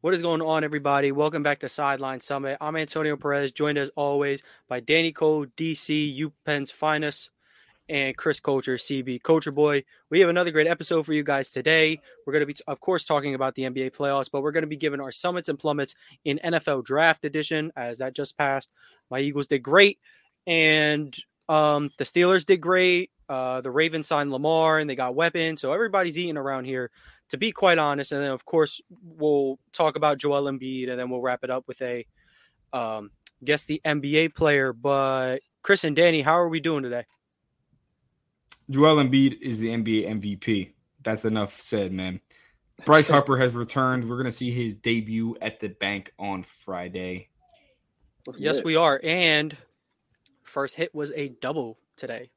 What is going on, everybody? Welcome back to Sideline Summit. I'm Antonio Perez, joined as always by Danny Cole, DC, UPenn's finest, and Chris Culture, CB Culture Boy. We have another great episode for you guys today. We're going to be, of course, talking about the NBA playoffs, but we're going to be giving our summits and plummets in NFL Draft Edition, as that just passed. My Eagles did great, and um, the Steelers did great. Uh, the Ravens signed Lamar, and they got weapons, so everybody's eating around here to be quite honest, and then of course we'll talk about Joel Embiid, and then we'll wrap it up with a um, guess the NBA player. But Chris and Danny, how are we doing today? Joel Embiid is the NBA MVP. That's enough said, man. Bryce Harper has returned. We're gonna see his debut at the bank on Friday. yes, we are. And first hit was a double today.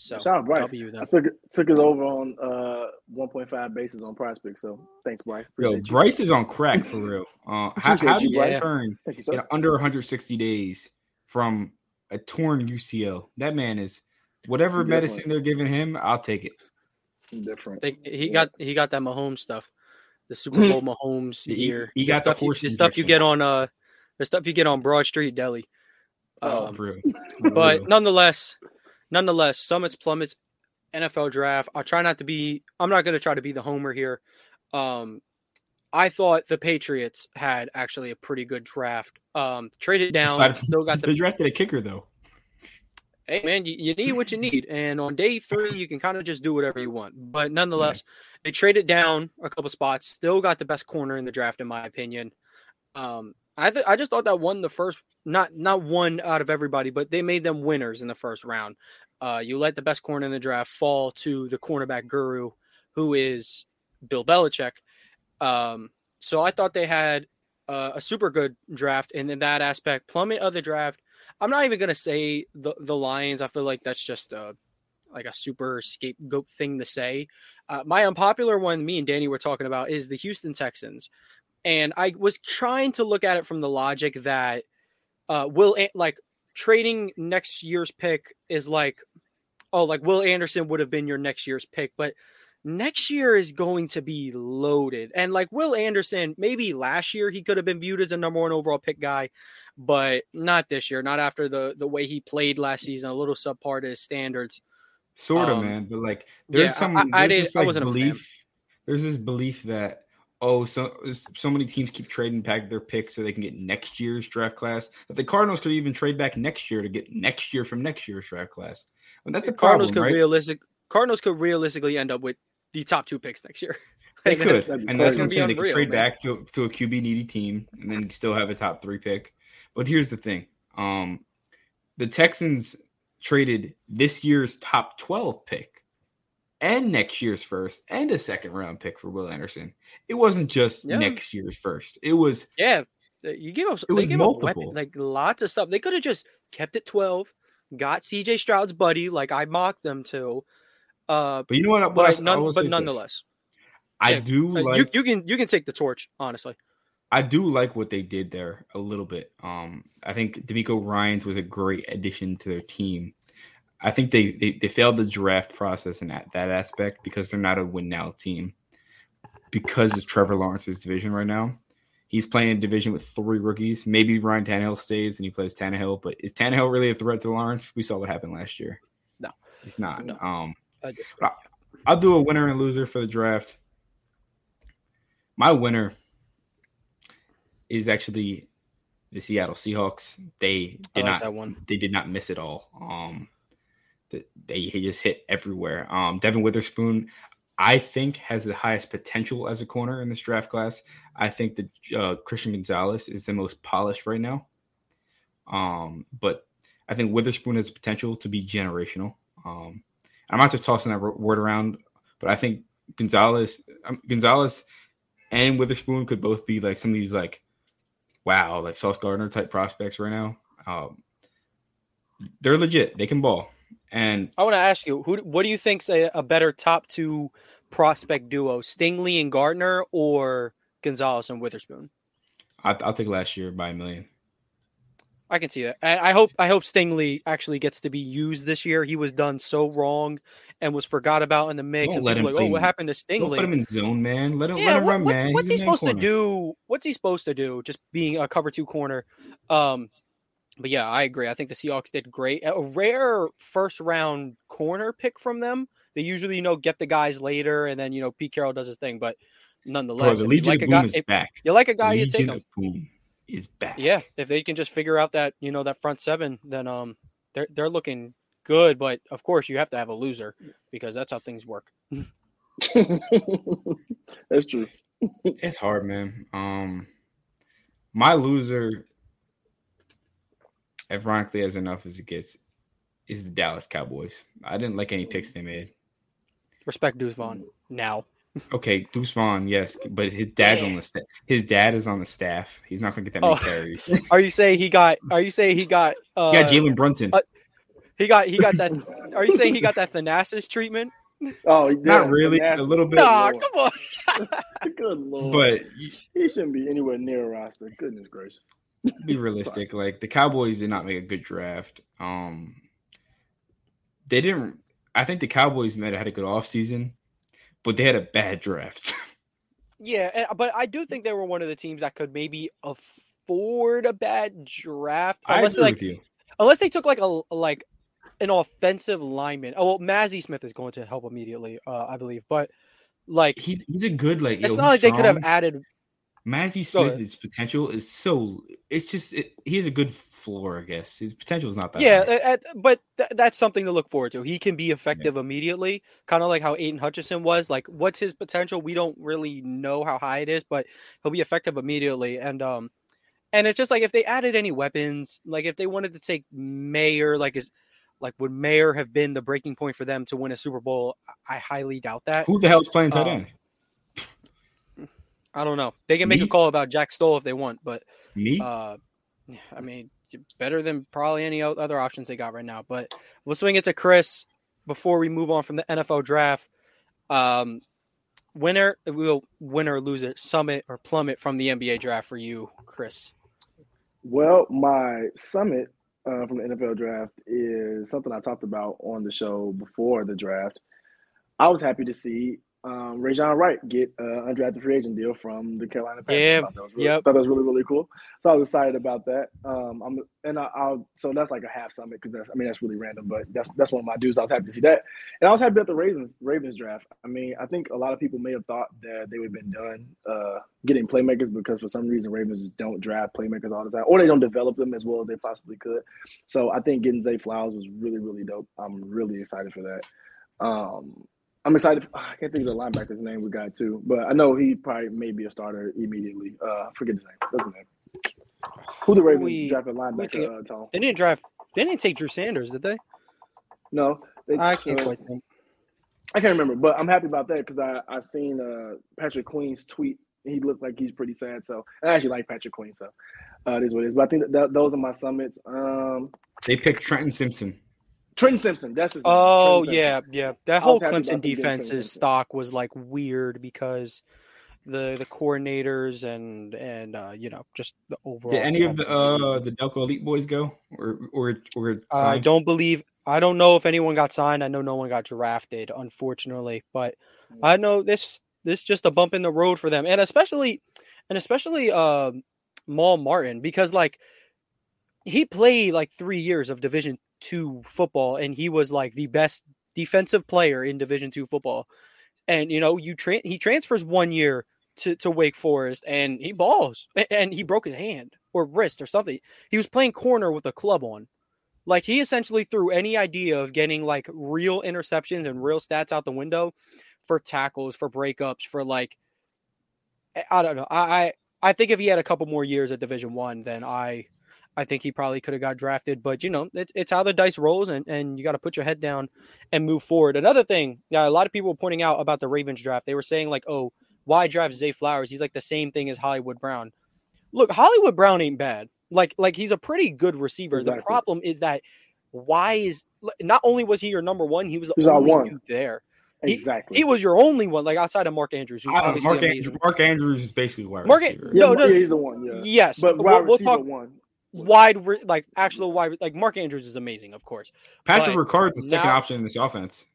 So shout out Bryce. W I took took it over on uh 1.5 bases on Prospect. So thanks, Bryce. Appreciate Yo, you. Bryce is on crack for real. Uh, how, how did you return in under 160 days from a torn UCL? That man is whatever medicine they're giving him. I'll take it. Different. They, he yeah. got he got that Mahomes stuff, the Super Bowl Mahomes year. He, he got the, stuff, you, the stuff you get on uh the stuff you get on Broad Street Deli. Oh, um, oh, but nonetheless, nonetheless, summits, plummets, NFL draft. I'll try not to be. I'm not going to try to be the homer here. Um, I thought the Patriots had actually a pretty good draft. Um, traded down, still got the. They drafted a kicker though. Hey man, you, you need what you need, and on day three you can kind of just do whatever you want. But nonetheless, yeah. they traded down a couple spots. Still got the best corner in the draft, in my opinion. Um, I th- I just thought that won the first not not one out of everybody, but they made them winners in the first round. Uh, you let the best corner in the draft fall to the cornerback guru, who is Bill Belichick. Um, so I thought they had uh, a super good draft, and in that aspect, plummet of the draft. I'm not even gonna say the the Lions. I feel like that's just a like a super scapegoat thing to say. Uh, my unpopular one, me and Danny were talking about, is the Houston Texans, and I was trying to look at it from the logic that uh, Will like trading next year's pick is like, oh, like Will Anderson would have been your next year's pick, but next year is going to be loaded. And like Will Anderson, maybe last year he could have been viewed as a number one overall pick guy, but not this year. Not after the the way he played last season, a little subpar to his standards. Sort of, um, man. But like, there's yeah, some. I, I, there's I, this, like, belief. There's this belief that oh, so so many teams keep trading back their picks so they can get next year's draft class. That the Cardinals could even trade back next year to get next year from next year's draft class. And that's a Cardinals problem, could right? realistic Cardinals could realistically end up with the top two picks next year. they could, and that's what I'm saying. They could trade man. back to to a QB needy team and then still have a top three pick. But here's the thing: um, the Texans traded this year's top 12 pick and next year's first and a second round pick for Will Anderson. It wasn't just yeah. next year's first. It was yeah. You give up. it was multiple like lots of stuff. They could have just kept it twelve, got C.J. Stroud's buddy, like I mocked them to. Uh, but you know what? but, I, none, I but nonetheless, I do like you, you. can you can take the torch, honestly. I do like what they did there a little bit. Um, I think DeMeco Ryans was a great addition to their team. I think they, they, they failed the draft process in that, that aspect because they're not a win now team. Because it's Trevor Lawrence's division right now. He's playing a division with three rookies. Maybe Ryan Tannehill stays and he plays Tannehill, but is Tannehill really a threat to Lawrence? We saw what happened last year. No, he's not. No. Um, I, will do a winner and loser for the draft. my winner is actually the Seattle Seahawks. They did like not they did not miss it all. Um, th- they he just hit everywhere. Um, Devon Witherspoon, I think, has the highest potential as a corner in this draft class. I think that uh, Christian Gonzalez is the most polished right now. Um, but I think Witherspoon has potential to be generational. Um, I'm not just tossing that word around, but I think Gonzalez, um, Gonzalez, and Witherspoon could both be like some of these like, wow, like Sauce Gardner type prospects right now. Um, they're legit. They can ball. And I want to ask you, who? What do you think's a, a better top two prospect duo, Stingley and Gardner, or Gonzalez and Witherspoon? I, I'll take last year by a million. I can see that. And I hope I hope Stingley actually gets to be used this year. He was done so wrong and was forgot about in the mix. Don't let him like, oh, what happened to Don't put him in zone, man. Let him Yeah, let him what- run, what- man. what's he He's man supposed to do? What's he supposed to do? Just being a cover two corner. Um, but yeah, I agree. I think the Seahawks did great. A rare first round corner pick from them. They usually, you know, get the guys later, and then you know Pete Carroll does his thing. But Bro, nonetheless, the you Legion like of a guy, is if back. you like a guy, you take him. of Boom is back. Yeah, if they can just figure out that you know that front seven, then um, they're they're looking good. But of course, you have to have a loser because that's how things work. That's true. It's hard, man. Um, my loser, ironically as enough as it gets, is the Dallas Cowboys. I didn't like any picks they made. Respect Deuce Vaughn now. Okay, Deuce Vaughn, yes, but his dad's on the staff. His dad is on the staff. He's not gonna get that many Oh. carries. Are you saying he got? Are you saying he got? Uh, got Jalen Brunson. uh, He got. He got that. are you saying he got that Thanasis treatment? Oh, yeah, not really, nasty. a little bit, Nah, Lord. come on. Good lord. but he shouldn't be anywhere near a roster. Goodness gracious. Be realistic. Like the Cowboys did not make a good draft. Um, they didn't. I think the Cowboys might have had a good offseason, but they had a bad draft. Yeah, and- but I do think they were one of the teams that could maybe afford a bad draft, I unless agree like with you. unless they took like a like an offensive lineman. Oh, well, Mazi Smith is going to help immediately, uh, I believe. But like, He's he's a good like. it's yo, not like they could have added. Mazi Go Smith. potential is so. It's just it, he has a good floor. I guess his potential is not that. Yeah, high. uh, but th- that's something to look forward to. He can be effective immediately, kind of like how Aidan Hutchinson was. Like, what's his potential? We don't really know how high it is, but he'll be effective immediately. And um, and it's just like if they added any weapons, like if they wanted to take Mayer, like is like would Mayer have been the breaking point for them to win a Super Bowl? I I highly doubt that. Who the hell's playing tight Um, end? I don't know. They can make a call about Jack Stoll if they want, but Me? uh, I mean, better than probably any other options they got right now. But we'll swing it to Chris before we move on from the NFL draft. Um, winner, we'll win or lose it, summit or plummet from the NBA draft for you, Chris. Well, my summit uh, from the NFL draft is something I talked about on the show before the draft. I was happy to see um, Rajon Wright get an undrafted free agent deal from the Carolina Panthers. Yeah, I thought that was really, yep. thought that was really really cool. So I was excited about that. Um, I'm and I, I'll so that's like a half summit because that's I mean that's really random, but that's that's one of my dudes. I was happy to see that, and I was happy about the Ravens Ravens draft. I mean I think a lot of people may have thought that they would have been done uh, getting playmakers because for some reason Ravens don't draft playmakers all the time, or they don't develop them as well as they possibly could. So I think getting Zay Flowers was really really dope. I'm really excited for that. Um, I'm excited. I can't think of the linebacker's name we got too, but I know he probably may be a starter immediately. Uh, forget his name. What's his name? Who the Ravens We- drafted we linebacker? think- Uh, Tom? They didn't draft. They didn't take Drew Sanders, did they? No, they, I can't uh, quite think. I can't remember, but I'm happy about that because I I seen uh, Patrick Queen's tweet. He looked like he's pretty sad. So I actually like Patrick Queen. So uh, it is what it is. But I think that, that those are my summits. Um, They picked Trenton Simpson. Trenton Simpson. That's his name. Oh Trenton Simpson. yeah, yeah. That whole was happy about Clemson them getting Trenton defense's stock was like weird because the the coordinators and and uh, you know just the overall. Did any of the uh the Delco Elite boys go or or or I don't believe. I don't know if anyone got signed. I know no one got drafted, unfortunately. But I know this this just a bump in the road for them, and especially and especially um, Maul Martin because like he played like three years of Division two football, and he was like the best defensive player in Division two football. And you know, you tra- he transfers one year to, to Wake Forest and he balls and he broke his hand or wrist or something. He was playing corner with a club on. Like he essentially threw any idea of getting like real interceptions and real stats out the window for tackles, for breakups, for like I don't know. I I think if he had a couple more years at Division One, then I I think he probably could have got drafted. But you know, it's it's how the dice rolls, and and you got to put your head down and move forward. Another thing, yeah, a lot of people were pointing out about the Ravens draft. They were saying like, oh, why draft Zay Flowers? He's like the same thing as Hollywood Brown. Look, Hollywood Brown ain't bad. Like like he's a pretty good receiver. Exactly. The problem is that why is not only was he your number one, he was the He's only one. there. Exactly. He, he, was your only one, like outside of Mark Andrews. Who's Mark, Andrews, Mark Andrews is basically wide Mark, receiver. No, no, yeah, he's the one. Yeah. Yes, but we'll, we'll talk one. Wide, like actual wide, like Mark Andrews is amazing, of course. Patrick Ricard is the second option in this offense.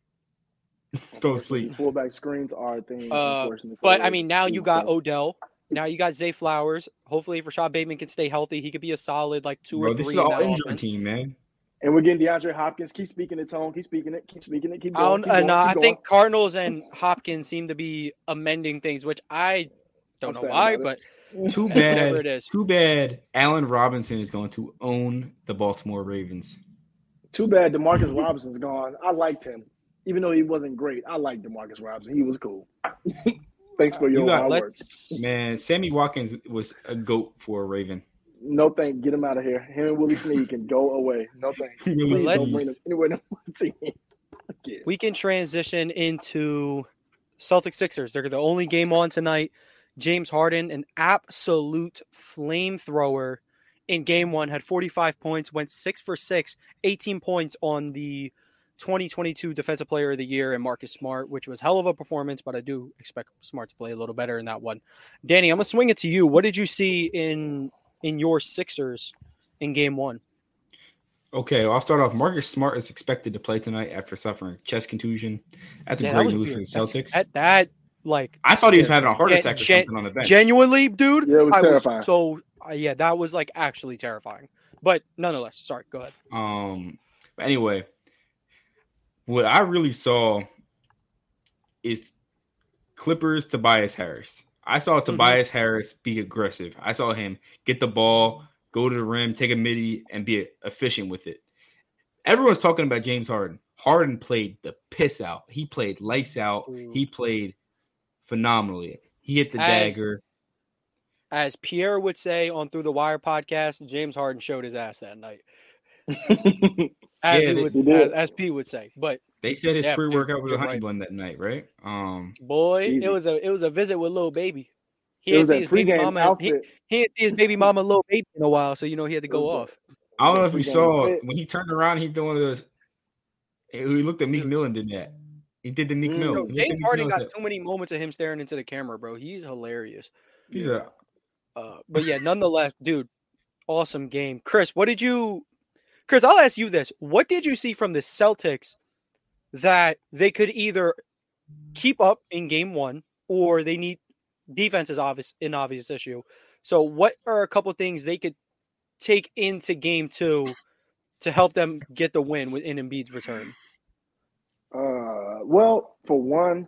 Go to sleep. Fullback screens are a thing. Uh, but I mean, now you got Odell. Now you got Zay Flowers. Hopefully, if Rashod Bateman can stay healthy, he could be a solid like two Bro, or three. This is all injury team, man. And we're getting DeAndre Hopkins. Keep speaking it, Tone. Keep speaking it. Keep speaking it. Keep going. Keep going, uh, keep I think Cardinals and Hopkins seem to be amending things, which I don't I'm know why, but too bad. it is. Too bad. Allen Robinson is going to own the Baltimore Ravens. Too bad Demarcus Robinson's gone. I liked him, even though he wasn't great. I liked Demarcus Robinson. He was cool. Thanks for your you got, work. Man, Sammy Watkins was a goat for a Raven. No thank. Get him out of here. Him and Willie Snead can go away. No thanks. Please don't bring him anywhere near my team. We can transition into Celtic Sixers. They're the only game on tonight. James Harden, an absolute flamethrower in game one, had 45 points, went six for six, 18 points on the 2022 Defensive Player of the Year, and Marcus Smart, which was hell of a performance, but I do expect Smart to play a little better in that one. Danny, I'm gonna swing it to you. What did you see in in your Sixers in game one? Okay, well, I'll start off. Marcus Smart is expected to play tonight after suffering chest contusion. That's a yeah, great move for the Celtics. That, that like I thought he was having a heart attack or something on the bench. Genuinely, dude. Yeah, it was I terrifying. Was so uh, yeah, that was like actually terrifying. But nonetheless, sorry. Go ahead. Um. Anyway, what I really saw is Clippers Tobias Harris. I saw mm-hmm. Tobias mm-hmm. Harris be aggressive. I saw him get the ball, go to the rim, take a midi, and be efficient with it. Everyone's talking about James Harden. Harden played the piss out. He played lights out. Ooh. He played phenomenally. He hit the as, dagger. As Pierre would say on Through the Wire podcast, James Harden showed his ass that night. as, yeah, would, as, as P would say. But they said his yeah, pre workout was a honey right. bun that night, right? Um, boy, easy. it was a it was a visit with little baby. He didn't see his baby mama. Outfit. He, he didn't see his baby mama, little baby in a while, so you know he had to go off. I don't know if we saw when he turned around. He did one of those. He looked at Meek Mill and did that. He did the Meek mm, Mill. James Harden got too many moments of him staring into the camera, bro. He's hilarious. He's a. Uh, but yeah, nonetheless, dude, awesome game. Chris, what did you? Chris, I'll ask you this: What did you see from the Celtics that they could either keep up in game one, or they need defense is obvious an obvious issue. So, what are a couple things they could take into game two to help them get the win within Embiid's return? Uh, well, for one,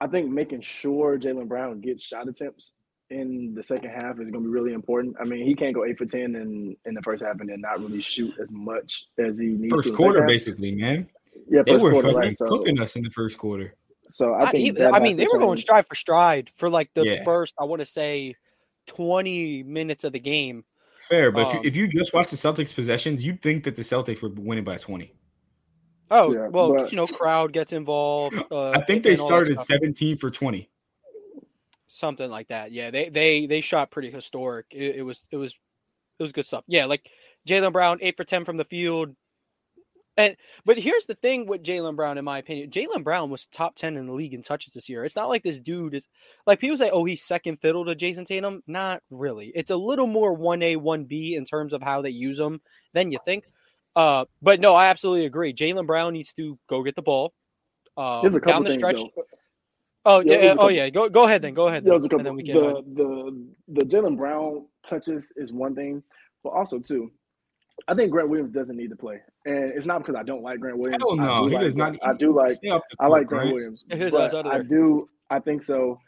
I think making sure Jaylen Brown gets shot attempts in the second half is going to be really important. I mean, he can't go eight for ten in in the first half and then not really shoot as much as he needs. First quarter, basically, man. Yeah, they were quarter, right? cooking us in the first quarter. So I think I, I mean they were going stride for stride for like the yeah. first I want to say twenty minutes of the game. Fair, but um, if, you, if you just watch the Celtics possessions, you'd think that the Celtics were winning by twenty. Oh yeah, well, but, you know, crowd gets involved. Uh, I think they started seventeen for twenty, something like that. Yeah, they they they shot pretty historic. It, it was it was it was good stuff. Yeah, like Jaylen Brown, eight for ten from the field. And but here's the thing with Jaylen Brown, in my opinion, Jaylen Brown was top ten in the league in touches this year. It's not like this dude is like people say, oh, he's second fiddle to Jayson Tatum. Not really. It's a little more one A, one B in terms of how they use him than you think. Uh, but no, I absolutely agree. Jaylen Brown needs to go get the ball. Uh, down the stretch. Though. Oh yeah, yeah oh yeah. Go go ahead then. Go ahead. Then. Couple, and then we get the the the Jaylen Brown touches is one thing, but also too, I think Grant Williams doesn't need to play, and it's not because I don't like Grant Williams. Hell no, he like, does not. I do like. I like Grant Williams, but I do. I think so.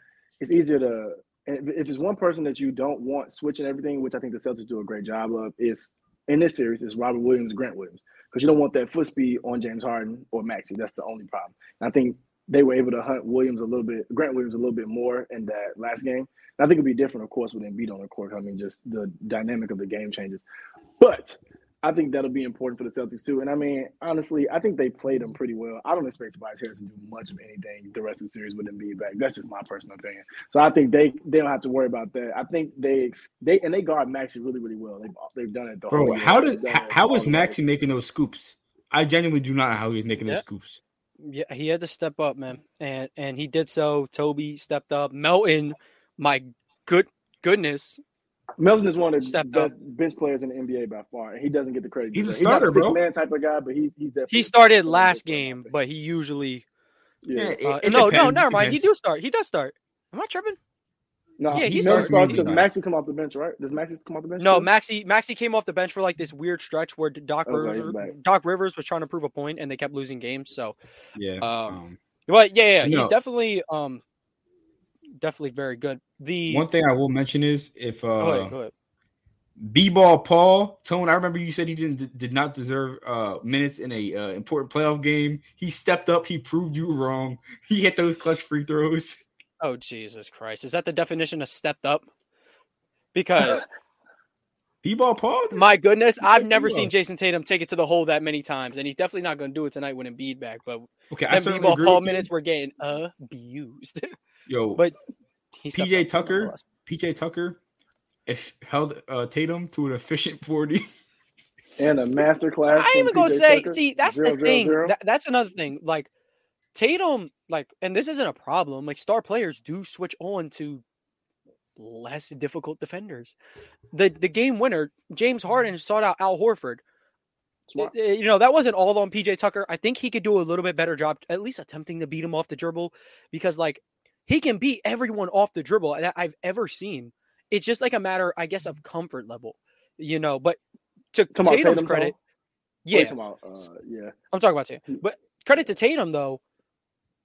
It's easier to if it's one person that you don't want switching everything, which I think the Celtics do a great job of, is in this series is Robert Williams, Grant Williams, because you don't want that foot speed on James Harden or Maxey. That's the only problem. And I think they were able to hunt Williams a little bit, Grant Williams a little bit more in that last game. And I think it'd be different, of course, with Embiid on the court. I mean, just the dynamic of the game changes. But I think that'll be important for the Celtics too. And I mean, honestly, I think they played them pretty well. I don't expect Tobias Harris to do much of anything the rest of the series with Embiid back. That's just my personal opinion. So I think they they don't have to worry about that. I think they they and they guard Maxey really really well. They've they've done it the Bro, whole year. how did They've how, how was the Maxey making those scoops? I genuinely do not know how he was making Yeah. those scoops. Yeah, he had to step up, man, and and he did so. Toby stepped up. Melton, my good goodness, Melton is one of the Stepped best bench players in the NBA by far, and he doesn't get the credit. He's a deserved. starter, not a bro. man type of guy, but he's he's definitely he started last game, but he usually Yeah, Yeah, it- uh, it no no never mind. He do start. He does start. Am I tripping? no, yeah, he he starts- starts because starts. Maxey come off the bench, right? Does Maxey come off the bench? No, too? Maxey Maxey came off the bench for like this weird stretch where Doc Okay, Rivers. Doc Rivers was trying to prove a point, and they kept losing games. So, Yeah. Um, um, but yeah, yeah, he's No. definitely um definitely very good. The one thing I will mention is if uh go ahead, go ahead. B-ball Paul Tone, I remember you said he didn't did not deserve uh minutes in a uh, important playoff game. He stepped up. He proved you wrong. He hit those clutch free throws. Oh Jesus Christ! Is that the definition of stepped up? Because B-ball Paul. my goodness, I've never seen. Jayson Tatum take it to the hole that many times, and he's definitely not going to do it tonight when Embiid back. But Okay, I them b-ball Paul minutes were getting abused. Yo, but PJ Tucker. PJ Tucker, if held uh, Tatum to an efficient forty. and a master class. I from even gonna PJ say, Tucker. see, that's Zero, the thing. zero. That, that's another thing. Like Tatum, like, and this isn't a problem. Like star players do switch on to less difficult defenders. The the game winner, James Harden sought out Al Horford. Smart. Uh, You know, that wasn't all on PJ Tucker. I think he could do a little bit better job, at least attempting to beat him off the dribble, because like he can beat everyone off the dribble that I've ever seen. It's just like a matter, I guess, of comfort level, you know. But to Tatum's Tatum, credit, yeah, about, uh, yeah. I'm talking about Tatum. But credit to Tatum though,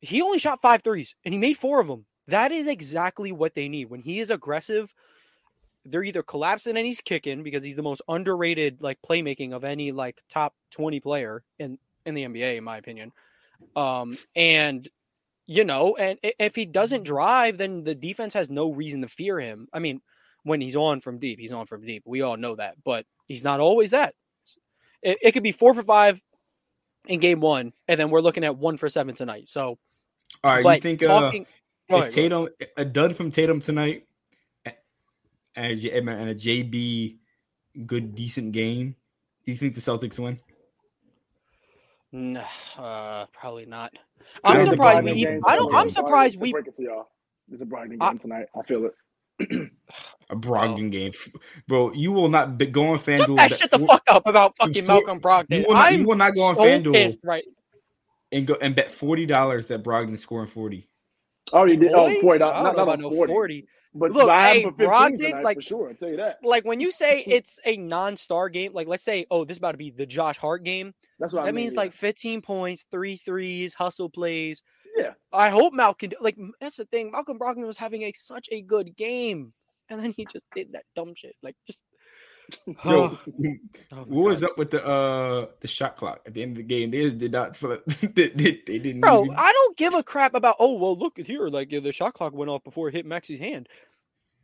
he only shot five threes and he made four of them. That is exactly what they need. When he is aggressive, they're either collapsing and he's kicking because he's the most underrated like playmaking of any like top 20 player in in the NBA in my opinion. Um and you know, and if he doesn't drive, then the defense has no reason to fear him. I mean, when he's on from deep, he's on from deep. We all know that, but he's not always that. It, it could be four for five in game one, and then we're looking at one for seven tonight. So, All right, you think uh, talking, ahead. Tatum a dud from Tatum tonight and a, and a JB good decent game, do you think the Celtics win? Nah, uh, probably not. I'm a surprised we. Even, I don't. I'm surprised To we. break it to y'all. It's a Brogdon I- game tonight. I feel it. A Brogdon game, bro. You will not be, go on Shut FanDuel. that shit the four- fuck up about fucking four- Malcolm Brogdon. You will not, I'm you will not go on so FanDuel pissed right. and go and bet forty dollars that Brogdon's scoring forty. Oh, you did. Um, Boy, Oh, forty I dollars. don't Not, know about no 40. 40. But Look, I have hey, him 15 Brogdon, tonight like- for sure. I'll tell you that. Like when you say it's a non-star game, like let's say, oh, this is about to be the Josh Hart game. That's what I That mean, means yeah. like 15 points, three threes, hustle plays. Yeah. I hope Malcolm like that's the thing. Malcolm Brogdon was having a such a good game, and then he just did that dumb shit. Like just Yo, Oh, what was up with the uh the shot clock at the end of the game? They just did not. They, they, didn't. bro? even- I don't give a crap about. Oh well, look at here. Like the shot clock went off before it hit Maxey's hand.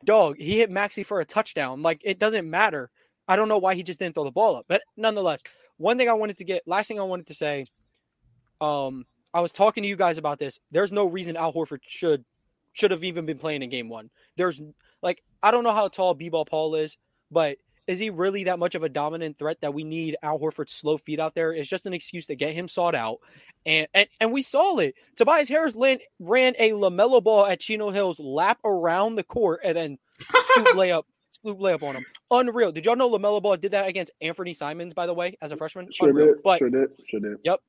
Dog, he hit Maxey for a touchdown. Like it doesn't matter. I don't know why he just didn't throw the ball up, but nonetheless, one thing I wanted to get, last thing I wanted to say, um, I was talking to you guys about this. There's no reason Al Horford should should have even been playing in game one. There's like I don't know how tall B-ball Paul is, but is he really that much of a dominant threat that we need Al Horford's slow feet out there? It's just an excuse to get him sought out. And and, and we saw it. Tobias Harris ran, ran a LaMelo ball at Chino Hills lap around the court and then scoop layup, scoop layup on him. Unreal. Did y'all know LaMelo ball did that against Anthony Simons, by the way, as a freshman? Sure Unreal. did. But sure did. Sure did. Yep.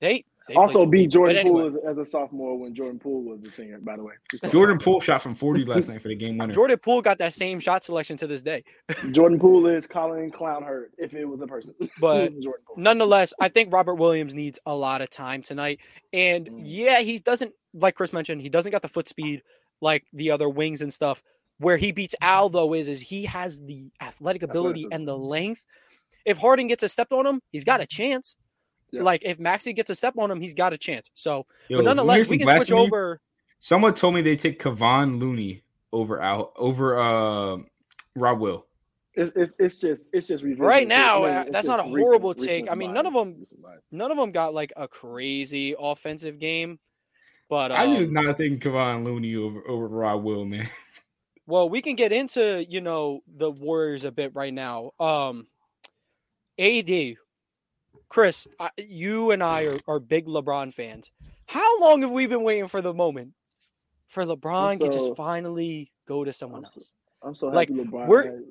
they, they Also some beat Jordan but anyway, Poole as, as a sophomore when Jordan Poole was a senior, by the way. Jordan Poole shot from forty last night for the game winner. Jordan Poole got that same shot selection to this day. Jordan Poole is Colin Clown Hurt if it was a person. But nonetheless, I think Robert Williams needs a lot of time tonight. And Mm. yeah, he doesn't like Chris mentioned, he doesn't got the foot speed like the other wings and stuff. Where he beats Al though is is he has the athletic ability and the length. If Harden gets a step on him, he's got a chance. Yeah. Like if Maxey gets a step on him, he's got a chance. So, Yo, but nonetheless, we can switch blasphemy. over. Someone told me they take Kevon Looney over out over uh Rob Will. It's, it's it's just it's just revisiting- Right now, I uh, it's that's not a horrible recent take. I mean, none of them- None of them got like a crazy offensive game, but um, I'm just not taking Kevon Looney over over Rob Will, man. Well, we can get into, you know, the Warriors a bit right now. Um AD, Chris, I, you and I are, are big LeBron fans. How long have we been waiting for the moment for LeBron to just finally go to someone I'm so- else? I'm so Like, happy LeBron we're-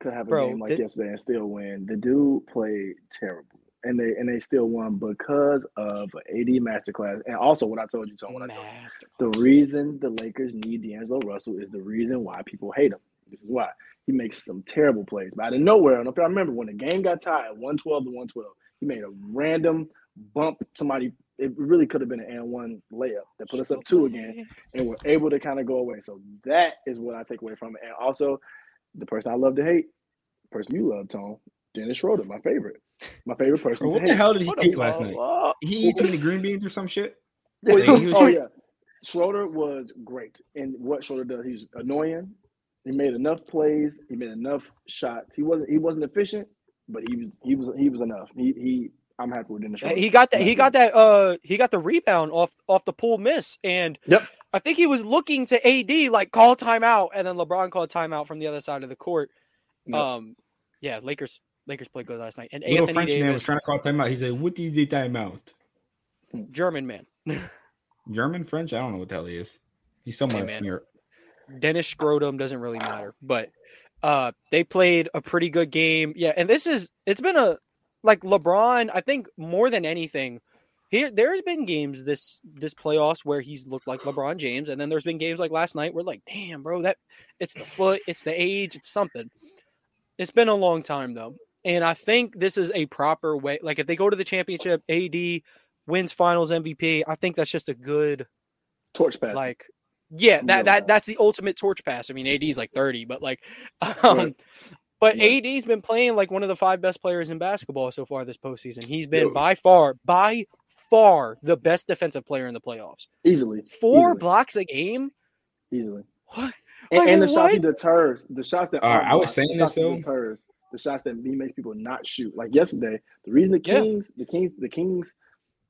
could have a Bro, game like this- yesterday and still win. The dude played terrible, and they and they still won because of AD masterclass. And also, what I told you, Tom, what I told you, the reason the Lakers need D'Angelo Russell is the reason why people hate him. This is why he makes some terrible plays. But out of nowhere, I don't know if I remember when the game got tied, one twelve to one twelve. He made a random bump. Somebody. It really could have been an and one layup that put us up two again and we're able to kind of go away. So that is what I take away from it. And also, the person I love to hate, the person you love, Tom, Dennis Schroeder, my favorite, my favorite person Bro, to what the hate. hell did he What a take last night? up. He ate too many green beans or some shit. Oh, Like, was- oh yeah, Schroeder was great, and what Schroeder does, he's annoying. He made enough plays. He made enough shots. He wasn't he wasn't efficient, but he was he was he was enough. He he. I'm happy with Dennis Schroeder. He got that. He got that. Uh, he got the rebound off off the pull miss, and Yep. I think he was looking to AD like call timeout, and then LeBron called timeout from the other side of the court. Yep. Um, yeah, Lakers Lakers played good last night, and Little Anthony French man was trying to call timeout. He said, "What is the timeout?" German man, German, French? I don't know what the hell he is. He's somewhere man. from Europe. Dennis Scrotum doesn't really matter, but uh, they played a pretty good game. Yeah, and this is it's been a like LeBron. I think more than anything, here there's been games this this playoffs where he's looked like LeBron James, and then there's been games like last night where like, damn, bro, that it's the foot, it's the age, it's something. It's been a long time though, and I think this is a proper way. Like if they go to the championship, AD wins Finals MVP. I think that's just a good torch pass. like yeah Yeah. that that that's the ultimate torch pass i mean ad's like 30 but like um Right. but Right. ad's been playing like one of the five best players in basketball so far this postseason he's been Yeah. by far by far the best defensive player in the playoffs easily four easily, blocks a game easily. what And, Like, and the shots he deters, the shots that All right, aren't I was saying the this, shots he though. deters, the shots that he makes people not shoot. Like yesterday, the reason the Yeah. Kings, the Kings, the Kings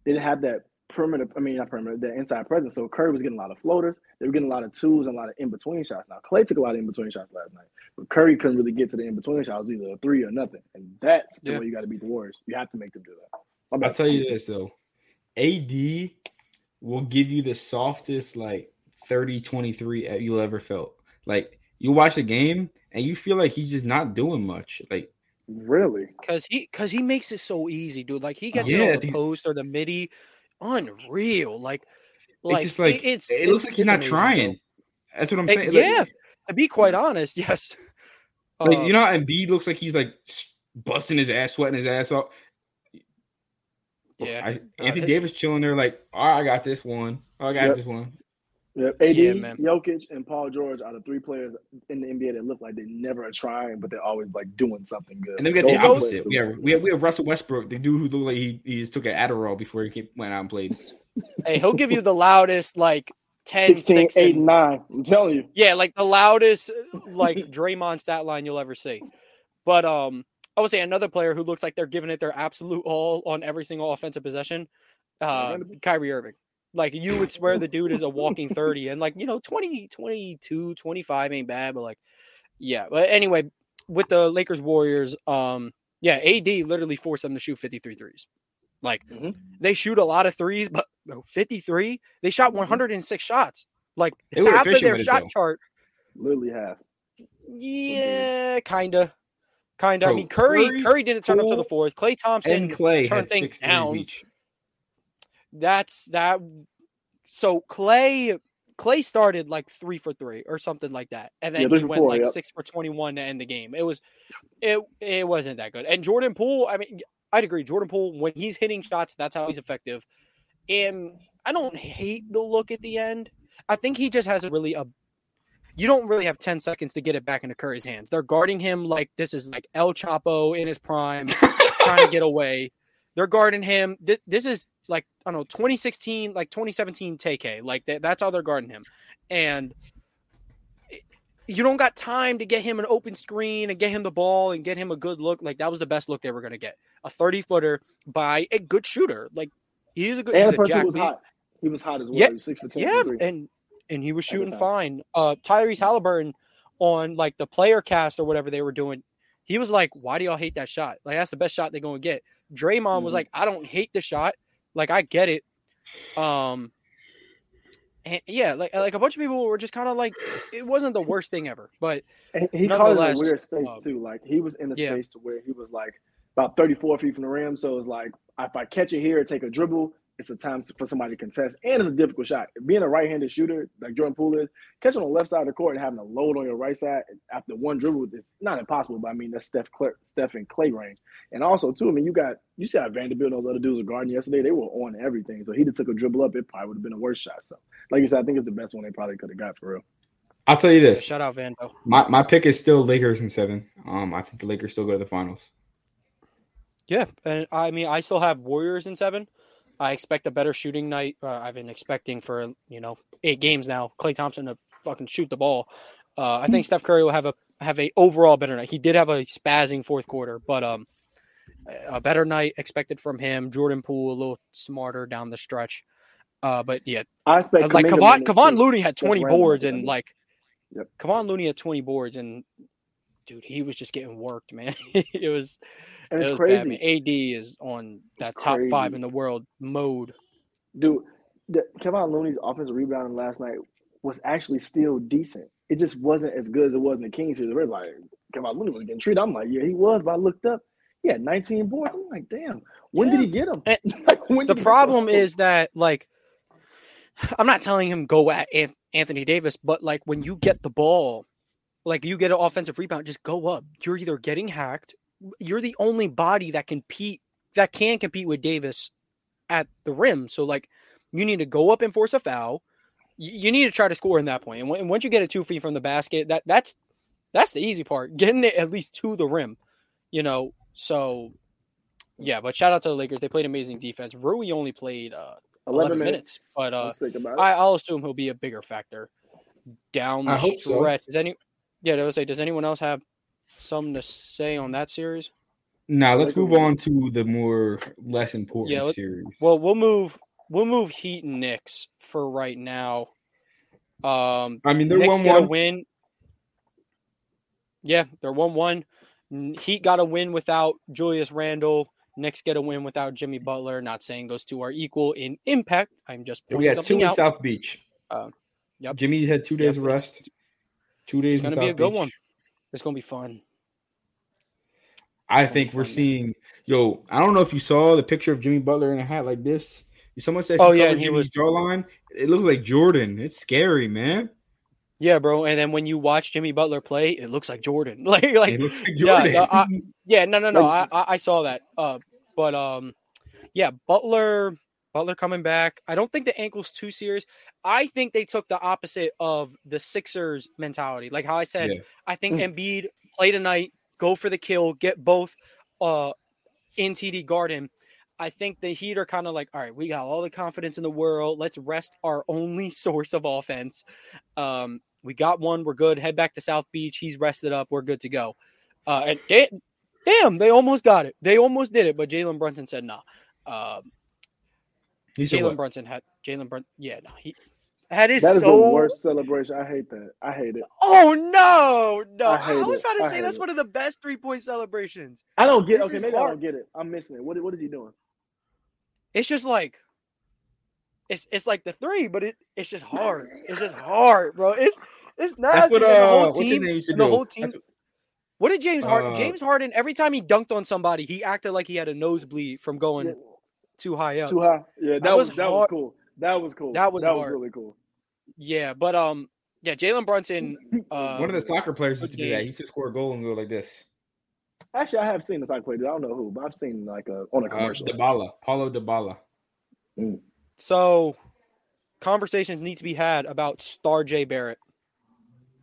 didn't have that perimeter. I mean, not perimeter, the inside presence. So Curry was getting a lot of floaters. They were getting a lot of twos and a lot of in between shots. Now Klay took a lot of in between shots last night, but Curry couldn't really get to the in between shots. Either a three or nothing, and that's the Yeah. way you got to beat the Warriors. You have to make them do that. I'll bad. tell you this though. AD will give you the softest like 30 23 you'll ever felt. Like you watch a game and you feel like he's just not doing much. Like Really? because he because he makes it so easy dude like he gets Yeah, it on the post or the midi unreal like it's like just like it- it's it looks like he's not amazing, bro. trying. That's what I'm saying. Like, yeah to be quite honest yes like, Uh, you know how Embiid looks like he's like busting his ass, sweating his ass off. yeah I, Anthony it's- Davis chilling there, like, all right, I got this one. Oh, I got Yep. this one. Yeah, AD, Yeah, man. Jokic, and Paul George are the three players in the NBA that look like they never are trying, but they're always like doing something good. And then we got Those the opposite. We have, we have we have Russell Westbrook, the dude who looked like he, he just took an Adderall before he came, went out and played. Hey, he'll give you the loudest like 10, 16, 6, 8, and- and 9. I'm telling you. yeah, like the loudest like Draymond stat line you'll ever see. But um, I would say another player who looks like they're giving it their absolute all on every single offensive possession, uh, Kyrie Irving. Like you would swear the dude is a walking 30 and like, you know, 20, 22, 25 ain't bad, but like, yeah. But anyway, with the Lakers Warriors, um, yeah, AD literally forced them to shoot 53 threes. Like Mhm. they shoot a lot of threes, but 53, they shot Mhm. 106 shots. Like half of their shot chart Literally half. yeah, kinda, kinda. I mean, Curry, Curry, Curry didn't turn up to the fourth. Klay Thompson And Klay turned things down. each. That's that. So Klay, Klay started like three for three or something like that, and then Yeah, he went four, like yep. six for twenty-one to end the game. It was, it it wasn't that good. And Jordan Poole, I mean, I'd agree. Jordan Poole, when he's hitting shots, that's how he's effective. And I don't hate the look at the end. I think he just has a really a. you don't really have 10 seconds to get it back into Curry's hands. They're guarding him like this is like El Chapo in his prime, trying to get away. They're guarding him. This, this is like, I don't know, 2016, like 2017 TK. Like that, that's how they're guarding him. And you don't got time to get him an open screen and get him the ball and get him a good look. Like that was the best look they were going to get. A 30 footer by a good shooter. Like he's a good And he's a jack. was hot. He was hot as well. Yeah, was six for ten. Yeah, and and he was shooting fine. Uh Tyrese Halliburton on like the player cast or whatever they were doing, he was like, Why do y'all hate that shot? Like that's the best shot they're gonna get. Draymond was Mhm. like, I don't hate the shot. Like I get it. Um and yeah, like like a bunch of people were just kind of like it wasn't the worst thing ever, but And he caught it in a weird space um, too. Like he was in a yeah. space to where he was like about 34 feet from the rim. So it's like if I catch it here and take a dribble, it's a time for somebody to contest, and it's a difficult shot. Being a right-handed shooter like Jordan Poole is, catching on the left side of the court and having a load on your right side after one dribble is not impossible. But I mean that's Steph, Klay, Steph and Klay range, and also too. I mean you got you see how Vanderbilt and those other dudes were guarding yesterday. They were on everything. So he just took a dribble up, it probably would have been a worse shot. So like you said, I think it's the best one they probably could have got for real. I'll tell you this. shout out Vando. My my pick is still Lakers in seven. Um, I think the Lakers still go to the finals. Yeah, and I mean, I still have Warriors in seven. I expect a better shooting night. Uh, I've been expecting for you know eight games now. Klay Thompson to fucking shoot the ball. Uh, I think Steph Curry will have a have a overall better night. He did have a spazzing fourth quarter, but um, a better night expected from him. Jordan Poole a little smarter down the stretch. Uh, but yeah, I expect like Kuminga Kevon Kevon. Looney had 20 boards and like Yep. Kevon Looney had 20 boards and dude, he was just getting worked, man. it was and it it's was crazy. bad. AD is on that top five in the world mode. Dude, the, Kevon Looney's offensive rebounding last night was actually still decent. It just wasn't as good as it was in the Kings series. We're like, Kevon Looney was getting treated. I'm like, yeah, he was, but I looked up. He had 19 boards. I'm like, damn, when did he get them? Like, The did he get problem is that like I'm not telling him go at Anthony Davis, but like when you get the ball, like you get an offensive rebound, just go up. You're either getting hacked. You're the only body that can compete that can compete with Davis at the rim. So like you need to go up and force a foul. You, need to try to score in that point. And, once you get it two feet from the basket, that that's that's the easy part. Getting it at least to the rim. You know, so yeah, but shout out to the Lakers. They played amazing defense. Rui only played uh 11 minutes, but, uh, Let's think about it. I, I'll assume he'll be a bigger factor down the hope so. stretch. Does any? Yeah, say, does anyone else have something to say on that series? Now let's move on to the more less important Yeah, series. Well, we'll move. We'll move Heat and Knicks for right now. Um, I mean they're Knicks one one. win. Yeah, they're one one. Heat got a win without Julius Randle. Knicks get a win without Jimmy Butler. Not saying those two are equal in impact. I'm just We pointing got two something in out. South Beach. Uh, yep. Jimmy had two days Yep, rest. Two days. It's gonna be a good Beach. one. It's gonna be fun. I It's gonna be think we're seeing. Yo, I don't know if you saw the picture of Jimmy Butler in a hat like this. Someone said, Oh, yeah, he was- jawline. It looks like Jordan. It's scary, man. Yeah, bro. And then when you watch Jimmy Butler play, it looks like Jordan. like, like, like yeah, Jordan. no, I- yeah, no, no, no. I, Like- I, I saw that. Uh, but um, yeah, Butler, Butler coming back. I don't think the ankle's too serious. I think they took the opposite of the Sixers mentality. Like how I said, Yeah. I think Mm. Embiid play tonight, go for the kill, get both uh in TD Garden. I think the Heat are kind of like, all right, we got all the confidence in the world. Let's rest our only source of offense. Um, we got one. We're good. Head back to South Beach. He's rested up. We're good to go. Uh, and da- damn, they almost got it. They almost did it, but Jalen Brunson said no. Um, He said Jalen? Brunson had Jalen Brunson. Yeah, no, he that is that is so. the worst celebration. I hate that. I hate it. Oh no, no! I I, hate was it. about to say that's it. one of the best three point celebrations. I don't get. This Okay, is maybe I don't get it. I'm missing it. What? What is he doing? It's just like it's it's like the three, but it it's just hard. It's just hard, bro. It's it's not That's what the uh, whole team. name used to and the do. whole team- what- What did James Harden? Uh, James Harden every time he dunked on somebody, he acted like he had a nosebleed from going Yeah, too high up. too high. Yeah, that, That was, was that was cool. That was cool. That was that hard. was really cool. Yeah, but um, yeah, Jalen Brunson. Uh, One of the soccer players used to do that. He used to score a goal and go like this. Actually, I have seen this. I played it. I don't know who, but I've seen like a on a Uh, commercial. Dybala, Paulo Dybala. So, conversations need to be had about Star J Barrett.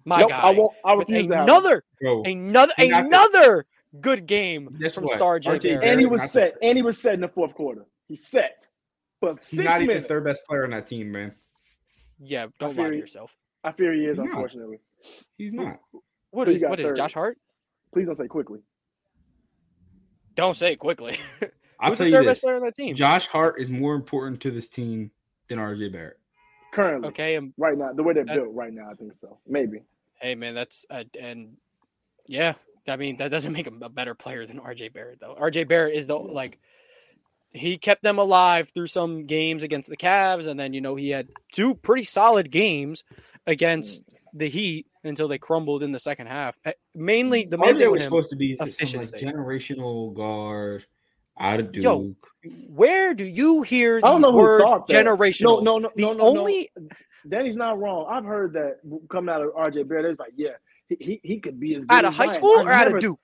My Nope, guy. I won't. I with refuse to another, another, He's not the- another good game Guess from what? Star J. RJ Barrett. And he was set. And he was set in the fourth quarter. He's set. But he's not even minutes. the third best player on that team, man. Yeah, don't feel lie to you. yourself. I fear he is, He's not. unfortunately. He's not. What Who you is got what is? Josh Hart? Please don't say quickly. Don't say quickly. I'll Who's tell the you third this: best player on that team? Josh Hart is more important to this team than RJ Barrett. Currently, Okay, and right now, the way they're That- built right now, I think so. Maybe. hey man, that's uh, and yeah, I mean that doesn't make him a better player than RJ Barrett though. RJ Barrett is the like he kept them alive through some games against the Cavs, and then you know he had two pretty solid games against the Heat until they crumbled in the second half. Uh, Mainly the main RJ thing was supposed to be some like efficiency. generational guard out of Duke. Yo, where do you hear I don't know who thought that. generational? No, no, no, the no, no, only no. Danny's not wrong. I've heard that coming out of RJ Barrett. It's like, yeah, he, he, he could be as good out of as high Zion. school I've or out never- of Duke?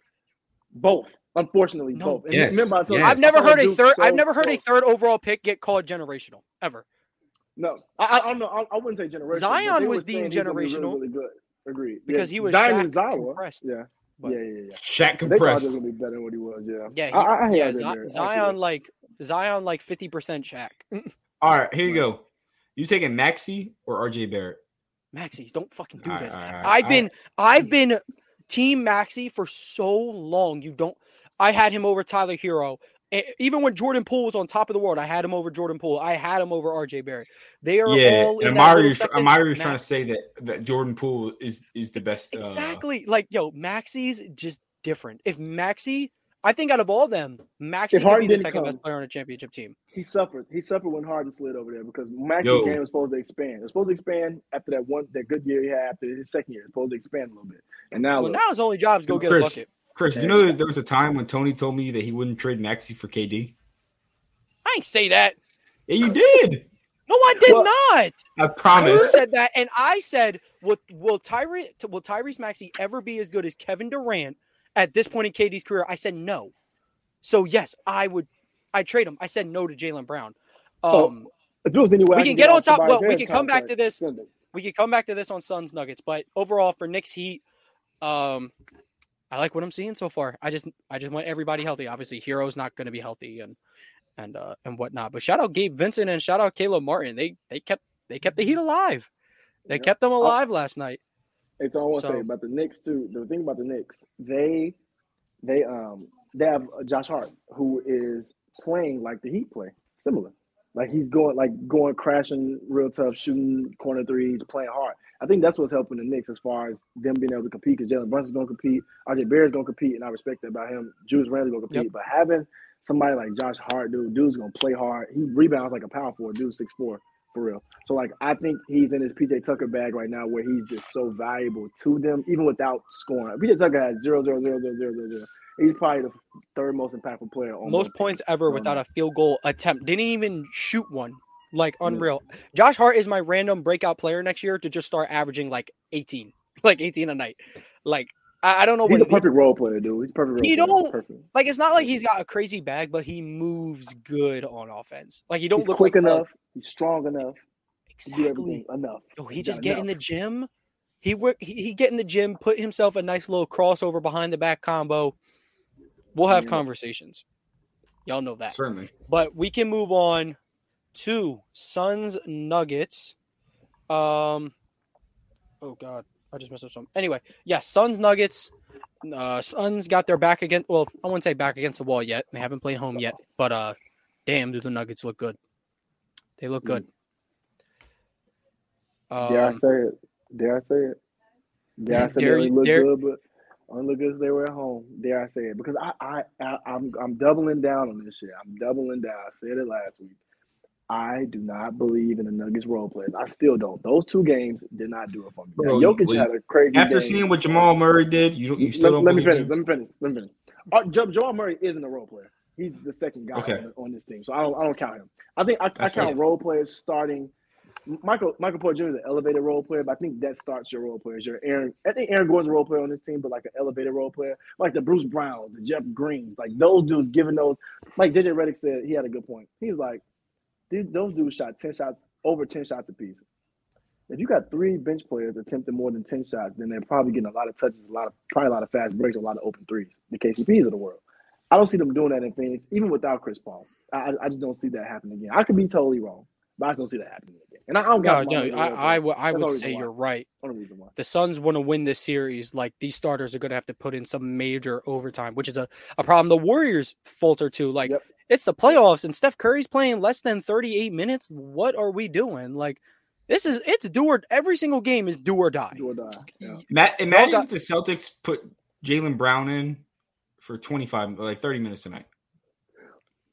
Both. Unfortunately, No. both. Yes, remember, I told yes. I've never I heard a third. so I've never heard a third overall pick get called generational ever. No, I, I don't know. I, I wouldn't say generational. Zion was were saying deemed he's gonna be really, generational really good. Agreed. because yeah. he was Zion Shaq and Zawa. compressed. Yeah, But- yeah, yeah, yeah. Shaq They thought he compressed. was gonna be better than what he was. Yeah. Yeah, he, I, I, I yeah, had Zi- that there, Zion actually. like Zion like fifty percent Shaq. All right, here you go. You taking Maxey or RJ Barrett? Maxey's don't fucking do All this. right, all right, I've all been right. I've been team Maxey for so long. You don't. I had him over Tyler Herro. Even when Jordan Poole was on top of the world, I had him over Jordan Poole. I had him over RJ Barrett. They are Yeah, all in and that little Amari, second. Amari was trying to say that that Jordan Poole is is the Ex- best. uh, Exactly. Like, yo, Maxey's just different. If Maxey, I think out of all of them, Maxi could Harden be the didn't second best player on a championship team. He suffered. He suffered when Harden slid over there because Maxey's game was supposed to expand. It was supposed to expand after that one that good year he had after his second year. It was supposed to expand a little bit. And now, Well, look, now his only job is go get a bucket. Chris, you know there was a time when Tony told me that he wouldn't trade Maxey for KD. I ain't say that. Yeah, you did. No, I did Well, not. I You promise. said that, and I said, "Will will Tyree will Tyrese Maxey ever be as good as Kevin Durant at this point in KD's career?" I said no. So yes, I would. I trade him. I said no to Jaylen Brown. Oh, Um, if it was anywhere, we I can could get on top- well, we can come back to this. send it. we can come back to this on Suns Nuggets, but overall for Knicks Heat, um, I like what I'm seeing so far. I just I just want everybody healthy. Obviously, Herro's not going to be healthy and and uh and whatnot. But shout out Gabe Vincent and shout out Caleb Martin. They they kept they kept the Heat alive. They Yeah. kept them alive last night. It's all I want to So- say about the Knicks too. The thing about the Knicks, they they um they have uh, Josh Hart who is playing like the Heat play, similar. Like he's going like going crashing real tough, shooting corner threes, playing hard. I think that's what's helping the Knicks as far as them being able to compete. Because Jalen Brunson's going to compete, RJ Barrett's going to compete, and I respect that about him. Julius Randle's going to compete, Yep. but having somebody like Josh Hart, dude, dude's going to play hard. He rebounds like a power forward. dude six four for real. So like I think he's in his PJ Tucker bag right now where he's just so valuable to them, even without scoring. PJ Tucker has zero zero zero zero zero zero zero. He's probably the third most impactful player on Most points ever without a field goal attempt. Didn't even shoot one. Like unreal. Josh Hart is my random breakout player next year to just start averaging like 18, like 18 a night. Like I, I don't know He's what a perfect role player, dude. He's a perfect role He don't- perfect. like it's not like he's got a crazy bag, but he moves good on offense. Like he don't He's look quick like a- enough. He's strong enough. to Do everything exactly. enough. Yo, he He's just get in the gym. He work. He, he get in the gym, put himself a nice little crossover behind the back combo. We'll have Yeah. conversations. Y'all know that. Certainly. But we can move on to Suns Nuggets. Um oh god, I just messed up some. Anyway, yeah, Suns Nuggets. Uh Suns got their back against well, I wouldn't say back against the wall yet. They haven't played home yet, but uh damn do the Nuggets look good. They look good. Dare I Um, say it? Dare I say it? Dare I say Dare they you- look dare- good, but only look as they were at home. Dare I say it? Because I, I, I, I'm, I'm doubling down on this shit. I'm doubling down. I said it last week. I do not believe in the Nuggets role players. I still don't. Those two games did not do it for me. Now, Bro, Jokic well, had a crazy. After game. seeing what Jamal Murray did, you you still let, don't let me finish. him? Let me finish. Let me finish. Uh, Ja- Jamal Murray isn't a role player. He's the second guy Okay. on, on this team, so I don't. I don't count him. I think I, I count role players starting. Michael Michael Porter Jr. is an elevated role player, but I think that starts your role players. Your Aaron. I think Aaron Gordon's a role player on this team, but like an elevated role player, like the Bruce Browns, the Jeff Greens, like those dudes giving those. Like JJ Redick said, he had a good point. He's like, these those dudes shot ten shots over ten shots apiece. if you got three bench players attempting more than ten shots, then they're probably getting a lot of touches, a lot of probably a lot of fast breaks, a lot of open threes. The KCPs of the world. I don't see them doing that in Phoenix, even without Chris Paul. I, I just don't see that happening again. I could be totally wrong, but I just don't see that happening again. And I don't No, got no, I, I would say why. you're right. Only reason why. The Suns want to win this series. Like these starters are going to have to put in some major overtime, which is a, a problem. The Warriors falter too. Like Yep. it's the playoffs, and Steph Curry's playing less than 38 minutes. What are we doing? Like this is it's do or every single game is do or die. Do or die. Yeah. Matt, imagine got- if the Celtics put Jaylen Brown in for 25, like 30 minutes tonight.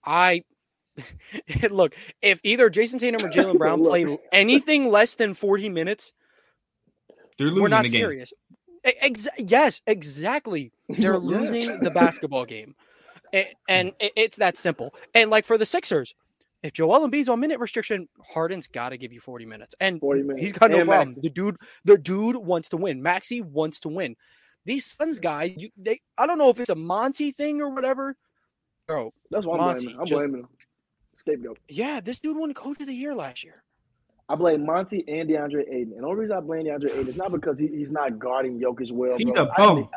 I look if either Jayson Tatum or Jaylen Brown play anything less than 40 minutes, They're losing we're not the serious. Ex- yes, exactly. They're Yes. losing the basketball game, A- and it's that simple. And like for the Sixers, if Joel Embiid's on minute restriction, Harden's got to give you 40 minutes, and 40 minutes. he's got no And problem. Maxey. The dude, the dude wants to win. Maxey wants to win. These Suns guys, you, they, I don't know if it's a Monty thing or whatever, bro. That's what I'm Monty, blaming. I'm just- blaming him. Scapegoat. Yeah, this dude won Coach of the Year last year. I blame Monty and Deandre Ayton. And the only reason I blame Deandre Ayton is not because he, he's not guarding Jokic well. He's bro. a I bum. didn't,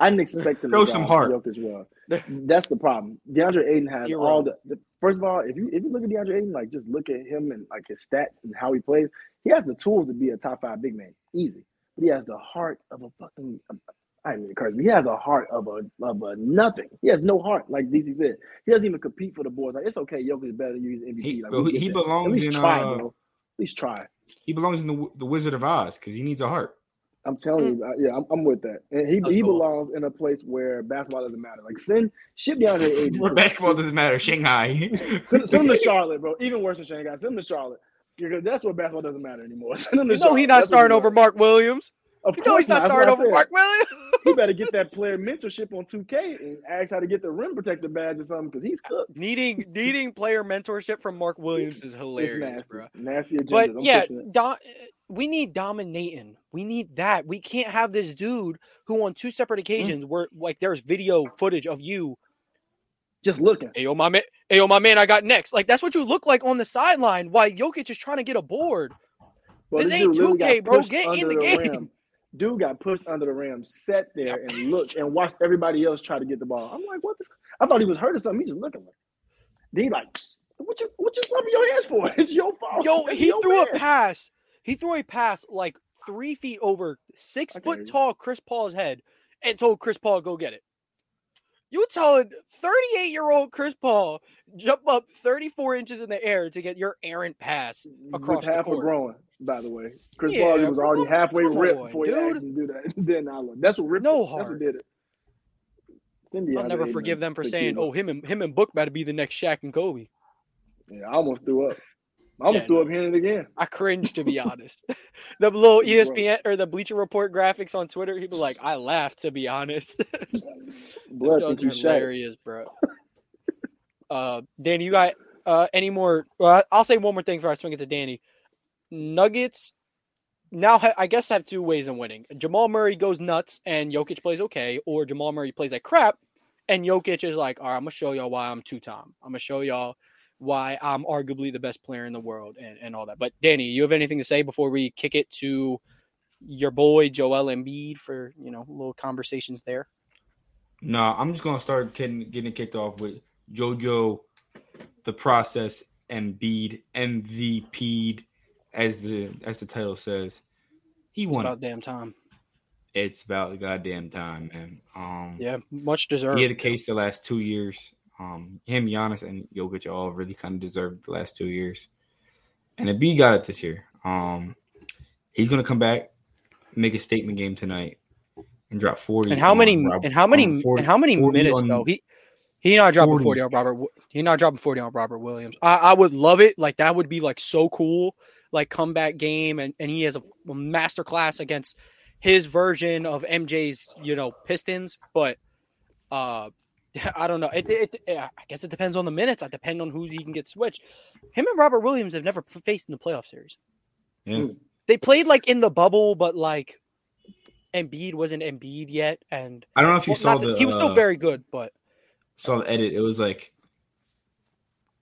I didn't expect him Show to some guard heart. Jokic well. That's the problem. Deandre Ayton has You're all right. the, the. First of all, if you if you look at Deandre Ayton, like just look at him and like his stats and how he plays, he has the tools to be a top five big man, easy. But he has the heart of a fucking. I mean to curse, but he has a heart of a of a nothing. He has no heart, like DC said. He doesn't even compete for the boards. Like it's okay, Jokic is better than you. He's MVP. He, like, he he that. At belongs least in try, uh, bro. At least try. he belongs in the the Wizard of Oz because he needs a heart. I'm telling you, uh, yeah, I'm, I'm with that. And he That's he cool. belongs in a place where basketball doesn't matter. Like send ship Deandre Ayton. Where basketball doesn't matter. Shanghai. Send, send him to Charlotte, bro. Even worse than Shanghai. Send him to Charlotte. Because that's where basketball doesn't matter anymore. Send him to You know Charlotte. he's not That's starting over. Mark Williams. Of You know he's not That's starting what over. Mark Williams. He better get that player mentorship on 2K and ask how to get the rim protector badge or something because he's cooked. needing needing player mentorship from Mark Williams is It's hilarious, nasty. bro. Nasty agenda. But I'm yeah, pushing it. do, we need dominating. We need that. We can't have this dude who, on two separate Mm. occasions, where like there's video footage of you. just looking. Hey yo, my man. Hey yo, my man. I got next. Like that's what you look like on the sideline. While Jokic is trying to get a board. Bro, This this ain't dude literally 2K, got bro. Get in under the game. rim. Dude got pushed under the rim, sat there and looked and watched everybody else try to get the ball. I'm like, what the? I thought he was hurt or something. He just looking like. Then he like, what you what you rubbing your hands for? It's your fault. Yo, he your threw man. a pass. He threw a pass like three feet over six hear foot tall Chris Paul's head and told Chris Paul go get it. You telling 38 year old Chris Paul jump up 34 inches in the air to get your errant pass across with the half a court. growing, by the way. Chris Yeah, was already halfway ripped on, before he dude. him to do that. then I look. That's what ripped. No it. That's what did it. Send I'll never forgive them for to saying. "Oh, him and him and Book better be the next Shaq and Kobe." Yeah, I almost threw up. I almost Yeah, threw no. up hearing it again. I cringe to be honest. the little ESPN or the Bleacher Report graphics on Twitter, he'd be like, "I laughed to be honest." Blood you shot. hilarious, bro. uh, Danny, you got uh any more? Well, I'll say one more thing before I swing it to Danny. Nuggets now, ha- I guess, have two ways in winning. Jamal Murray goes nuts and Jokic plays okay, or Jamal Murray plays like crap and Jokic is like, "All right, I'm gonna show y'all why I'm two time. I'm gonna show y'all." Why I'm arguably the best player in the world and, and all that. But Danny, you have anything to say before we kick it to your boy Joel Embiid for you know little conversations there? No, I'm just gonna start getting getting kicked off with JoJo, the process, Embiid, MVP'd, as the as the title says. He It's won. about damn time. It's about the goddamn time, man. Um, Yeah, much deserved. he had a case the last two years. Um, him, Giannis, and Jokic all really kind of deserved the last two years, and the B got it this year. Um, he's gonna come back, make a statement game tonight, and drop forty. And how many? Rob- And how many? on 40 and how many minutes on- though? He he not dropping 40. forty on Robert. He not dropping forty on Robert Williams. I, I would love it. Like that would be like so cool. Like comeback game, and and he has a, a master class against his version of MJ's. You know Pistons, but uh. I don't know. It, it, it- I guess it depends on the minutes. I depend on who he can get switched. Him and Robert Williams have never faced in the playoff series. Yeah. They played like in the bubble, but like Embiid wasn't Embiid yet, and I don't know if you well, saw not that- the he was still uh, very good, but saw the edit. It was like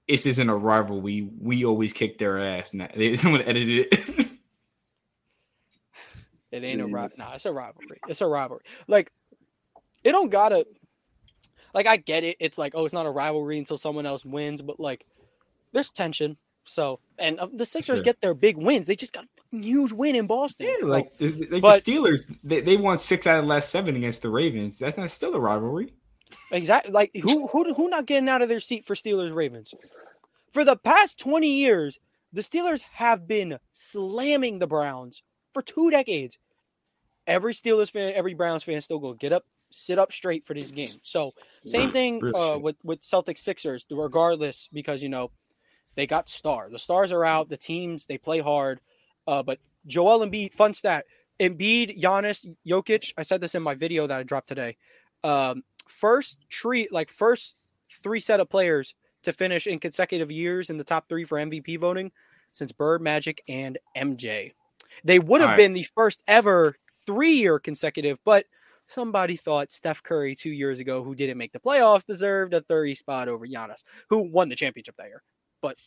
this isn't a rival. We we always kick their ass. And that- they, someone edited it. It ain't a rivalry. Nah, it's a rivalry. It's a rivalry. Like it don't gotta. Like I get it. It's like oh, it's not a rivalry until someone else wins, but like there's tension. So and uh, the Sixers Sure. get their big wins. They just got a huge win in Boston. Yeah, like, like But- the Steelers, they, they won six out of the last seven against the Ravens. That's not still a rivalry. Exactly. Like who who who not getting out of their seat for Steelers Ravens? For the past 20 years, the Steelers have been slamming the Browns for two decades. Every Steelers fan, every Browns fan still go get up, sit up straight for this game. So same thing uh, with with Celtics Sixers, regardless, because you know they got star. The stars are out. The teams they play hard. Uh, but Joel Embiid, fun stat: Embiid, Giannis, Jokic. I said this in my video that I dropped today. Um, first tree, like first three set of players to finish in consecutive years in the top three for MVP voting since Bird, Magic, and MJ. They would have right. been the first ever three year consecutive, but somebody thought Steph Curry two years ago, who didn't make the playoffs, deserved a 30 spot over Giannis, who won the championship that year. But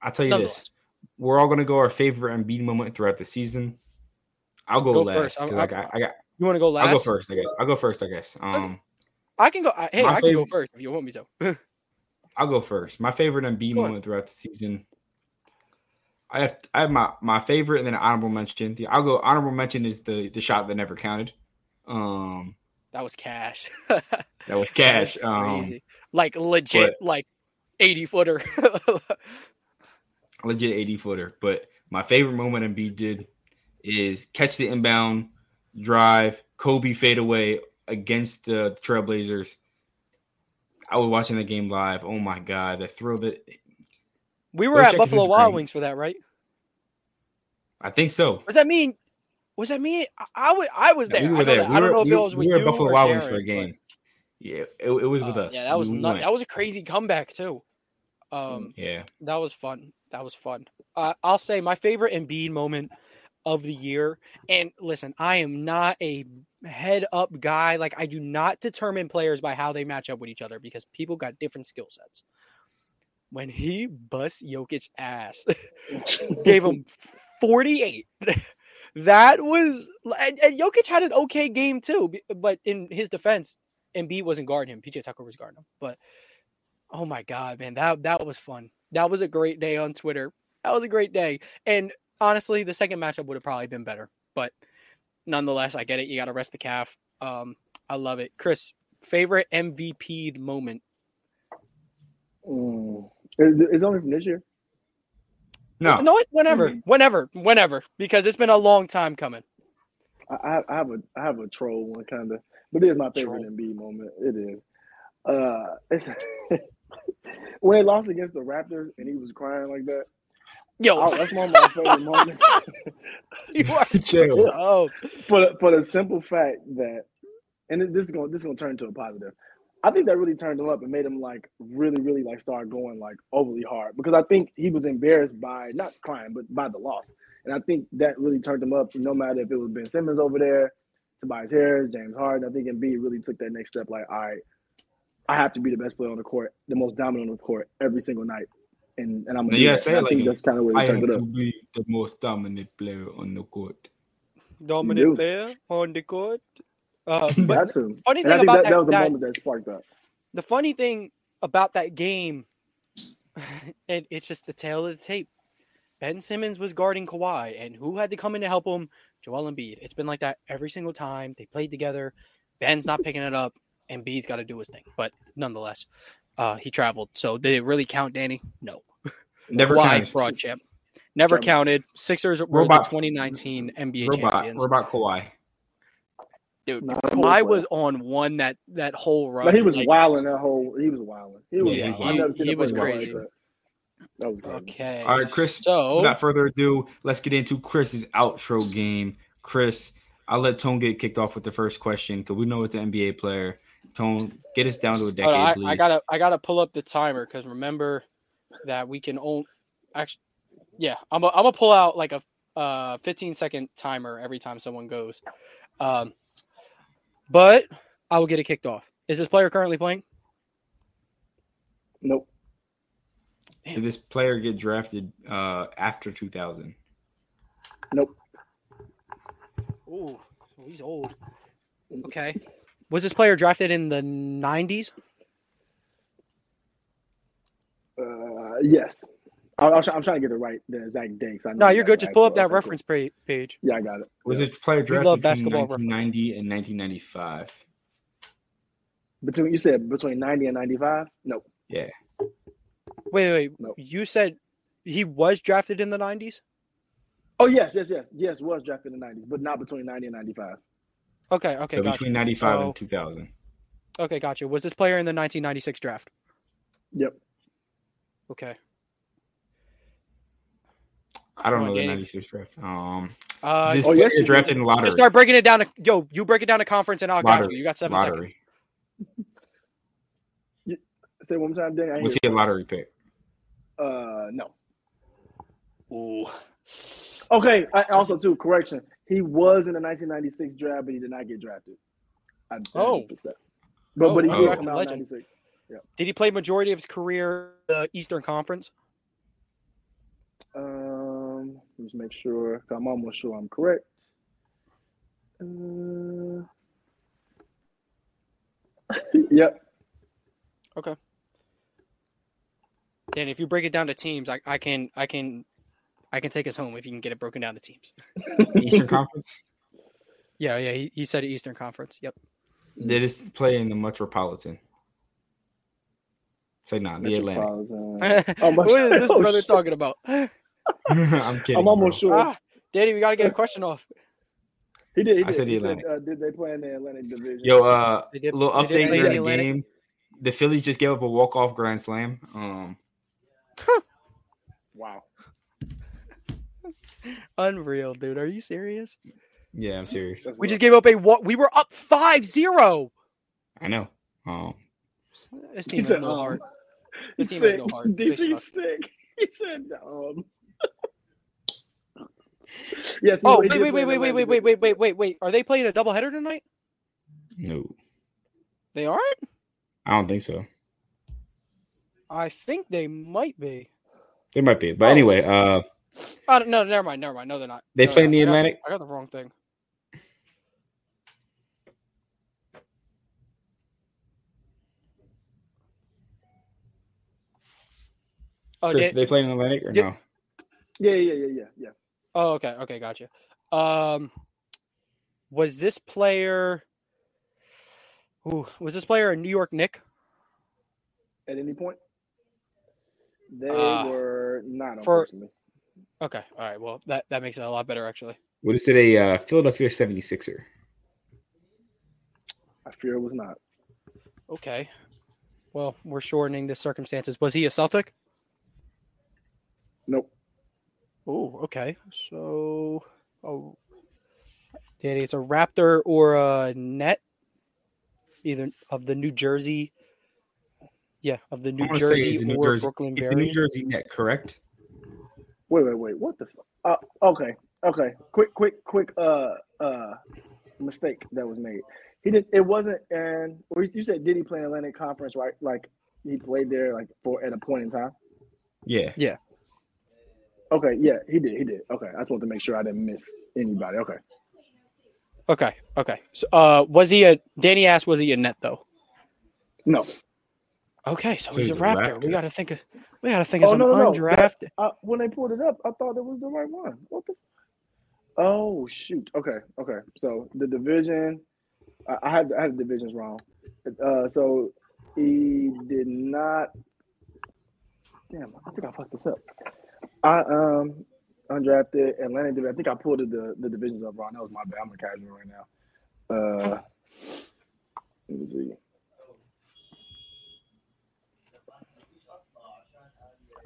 I'll tell you this: we're all gonna go our favorite Embiid moment throughout the season. I'll go, Go last. first. I got, I got. you want to go last? I'll go first. I guess. I'll go first. I guess. Um, I can go. I, hey, My I can go first if you want me to. I'll go first. My favorite Embiid moment throughout the season. I have I have my, my favorite and then honorable mention. The I'll go honorable mention is the the shot that never counted. Um, That was cash. that was cash. That was Um, like legit, like 80 footer. legit 80 footer. But my favorite moment Embiid did is catch the inbound drive, Kobe fade away against the Trailblazers. I was watching the game live. Oh my god, the thrill that we were Go at Buffalo Wild. Wings for that, right? I think so. Was that mean? Was that me? I, I, wa- I was there. we I were know there. that. We I don't were, know if we, it was we were at you Buffalo Wild Wings for a but, game. Yeah, it, it was with uh, us. Yeah, that was We not, that was a crazy comeback too. Um, yeah. that was fun. That was fun. Uh, I'll say my favorite Embiid moment of the year. And listen, I am not a head up guy. Like I do not determine players by how they match up with each other because people got different skill sets. When he bust Jokic ass, gave him 48. that was and, and Jokic had an okay game too, but in his defense, Embiid wasn't guarding him. PJ Tucker was guarding him. But oh my god, man, that that was fun. That was a great day on Twitter. That was a great day. And honestly, the second matchup would have probably been better. But nonetheless, I get it. You got to rest the calf. Um, I love it. Chris, favorite MVP moment? Mm. Is- It's only from this year. No. no, whenever, whenever, whenever, because it's been a long time coming. I, I I have a I have a troll one kind of, but it is my favorite Troll. Embiid moment. It is. Uh, it's when they lost against the Raptors and he was crying like that. Yo, I, that's one of my favorite moments. you are. Chill. Oh, for the, for the simple fact that, and this is going this is going to turn into a positive. I think that really turned him up and made him like really really like start going like overly hard because I think he was embarrassed by not crying but by the loss, and I think that really turned him up. No matter if it was Ben Simmons over there, Tobias Harris, James Harden, I think Embiid really took that next step. Like, all right, I have to be the best player on the court, the most dominant on the court every single night, and and I'm No, gonna you that. say I like think it. that's kind of where he I turned am it up. to be the most dominant player on the court. dominant player on the court. Uh, but Got funny thing about that, that, that was the that- moment that sparked that. the funny thing about that game, it, it's just the tale of the tape. Ben Simmons was guarding Kawhi, and who had to come in to help him? Joel Embiid. It's been like that every single time they played together. Ben's not picking it up, and Embiid's got to do his thing. But nonetheless, uh, he traveled. So did it really count, Danny? No. Never Kawhi counted. fraud champ. Never Trouble. counted. Sixers were Robot- the 2019 NBA Robot. champions. Robot Kawhi. Dude, Nah, Kawhi was on one that that whole run. But he was like- wilding that whole. He was wilding. He was. Yeah, wilding. he- I've never seen he was person like crazy. that. That was crazy. Okay. All right, Chris. So Without further ado, let's get into Chris's outro game. Chris, I'll let Tone get kicked off with the first question because we know it's an NBA player. Tone, get us down to a decade, Hold on, please. I, I gotta I gotta pull up the timer because remember that we can only actually yeah I'm i I'm gonna pull out like a uh 15 second timer every time someone goes, um, but I will get it kicked off. Is this player currently playing? Nope. Did this player get drafted uh, after 2000? Nope. Ooh, Ooh, he's old. Okay. Was this player drafted in the 90s? Uh, yes. I, I'm, trying, I'm trying to get it right the exact date. 'cause I know No, you you're good. it Just pull right. up that Okay, cool. reference pa- page. Yeah, I got it. Was Yeah. this player drafted love between basketball 1990 and 1995? between you said between 90 and 95? No. Wait, wait, wait. No. You said he was drafted in the 90s? Oh yes, yes, yes, yes. Was drafted in the 90s, but not between 90 and 95. Okay, okay, so gotcha. between 95 So- and 2000. Okay, gotcha. Was this player in the 1996 draft? Yep. Okay. I don't Come know the 96 draft. Um, Uh, this Oh, player yes, you drafted did. in lottery. just start breaking it down to yo. You break it down to conference, and I'll got lottery. you. You got seven seconds. lottery. Say one more time, Danny. I Was hear he a lottery pick? Uh, no. Ooh. Okay. I, also, too, correction. He was in the 1996 draft, but he did not get drafted. I, Oh. But Oh, but he oh. did come out in Legend. 96. Did he play majority of his career in the Eastern Conference? Um, let's make sure. I'm almost sure I'm correct. Uh, yep. Dan, if you break it down to teams, I, I can I can I can take us home if you can get it broken down to teams. Eastern Conference? Yeah, yeah. He, he said Eastern Conference. Yep. Did this play in the Metropolitan? Say not the Atlantic. Metropolitan. Oh, what is this oh, brother shit. talking about? I'm kidding. I'm almost bro. sure. ah, Danny, we got to get a question off. He did. He I said the He said, Atlantic. uh, did they play in the Atlantic Division? Yo, uh, They did- little they update in during the the Atlantic. game. The Phillies just gave up a walk off grand slam. Um, wow. Unreal, dude. Are you serious? yeah, I'm serious. We rough. just gave up a what? We were up 5-0. I know. Um, This team has no um, heart. This team has no heart. They DC suck. sick. He said, um. yes. Oh, he wait, wait, wait, wait, wait, wait, wait, wait, wait, wait. Are they playing a doubleheader tonight? no, They aren't? I don't think so. I think they might be. They might be, but Oh. anyway, uh, Oh, no, never mind, never mind. No, they're not. They No, play in the not. I got- Atlantic? I got the wrong thing. Oh, Chris, did, they play in the Atlantic or did- no? Yeah, yeah, yeah, yeah, yeah. oh, okay, okay, gotcha. Um, was this player? Ooh, was this player a New York Knick? At any point, they Uh, were not. for- Unfortunately, Okay, all right. Well, that that makes it a lot better actually. What is it? A uh, Philadelphia 76er. I fear it was not. Okay. Well, we're shortening the circumstances. Was he a Celtic? Nope. Oh, okay. So, oh, Danny, it's a Raptor or a Net, either of the New Jersey. Yeah, of the New I wanna say Jersey it's New or Jersey- Brooklyn It's a New Jersey net, correct? Wait, wait, wait. What the? Fuck? Uh, okay, okay. Quick, quick, quick. Uh, uh, mistake that was made. He did. It wasn't. And or you said did he play in Atlantic Conference? Right, like he played there, like for at a point in time. Yeah. Yeah. Okay, yeah, he did. He did. Okay, I just wanted to make sure I didn't miss anybody. Okay. Okay, okay. So, uh, was he a? Danny asked, was he a Net though? No. Okay, so, So he's, he's a a Raptor. We got to think of. We got to think of Oh, some no, no, no. undrafted. Uh, when they pulled it up, I thought it was the right one. What the? Oh shoot. Okay. Okay. So the division, I, I had I had the divisions wrong. Uh, so he did not. Damn, I think I fucked this up. I um undrafted Atlanta division. I think I pulled the the divisions up wrong. That was my bad. I'm a casual right now. Uh, let me see.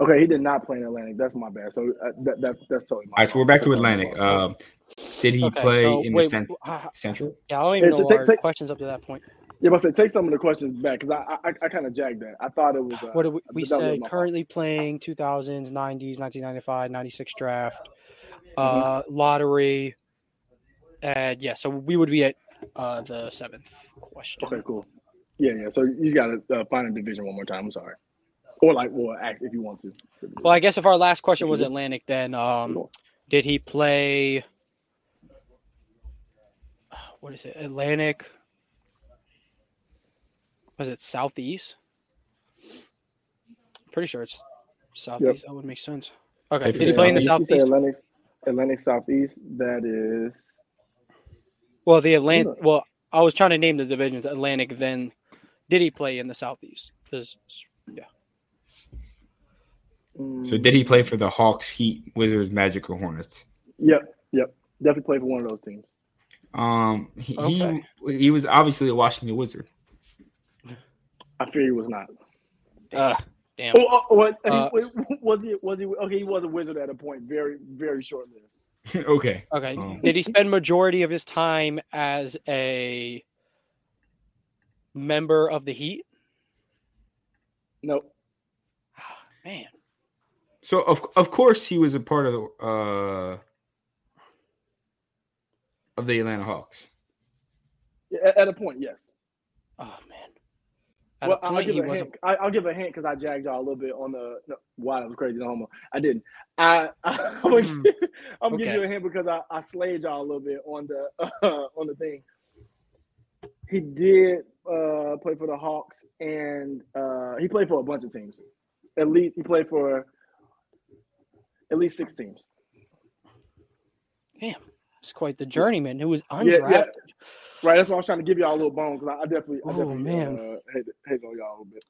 Okay, he did not play in Atlantic. That's my bad. So uh, that, that's that's totally my All right, so we're back to That's totally Atlantic. my. Um, did he Okay, play so in wait, the cent- uh, Central? yeah, I don't even Hey, know take- our take- questions up to that point. yeah, but I said take some of the questions back because I I, I kind of jagged that. I thought it was. Uh, What did we, we said? my fault. Currently playing 2000s, 90s, 1995, 96 draft, Mm-hmm. uh, lottery, and yeah. So we would be at uh, the seventh question. Okay, cool. Yeah, yeah. So you got to uh, find a division one more time. I'm sorry, or like, well, act if you want to. Well, I guess if our last question was Mhm. Atlantic, then um, did he play? what is it? Atlantic. Was it southeast? Pretty sure it's southeast. That would make sense. Okay. If Did he it's play in the Southeast, you say southeast? Atlantic, Atlantic Southeast. That is. Well, the Atlantic. Well, I was trying to name the divisions. Atlantic. Then, did he play in the southeast? 'Cause- yeah. So did he play for the Hawks, Heat, Wizards, Magic, or Hornets? Yep, yep. Definitely played for one of those teams. Um, he Okay. he, he was obviously a Washington Wizard. I fear he was not. Uh, damn. Oh, oh, what, Uh, was he? Was he? Okay, he was a wizard at a point. Very, very short lived. okay. Okay. Um, Did he spend majority of his time as a member of the Heat? Nope. Ah, Man. So of of course he was a part of the uh of the Atlanta Hawks. Yeah, At, at a point, yes. Oh man. At well, a I'll point, give he a was hint. I, I'll give a hint because I jagged y'all a little bit on the. No, wow, that was crazy. No homo. I didn't. I, I I'm gonna, Hmm. give, I'm gonna give you a hint because I, I slayed y'all a little bit on the uh, on the thing. He did uh, play for the Hawks, and uh, he played for a bunch of teams. At least he played for at least six teams. Damn. It's quite the journeyman who was Yeah, undrafted. yeah. Right. That's why I was trying to give y'all a little bone because I, I definitely, I Oh, definitely man. Uh, hate, hate on y'all a little bit.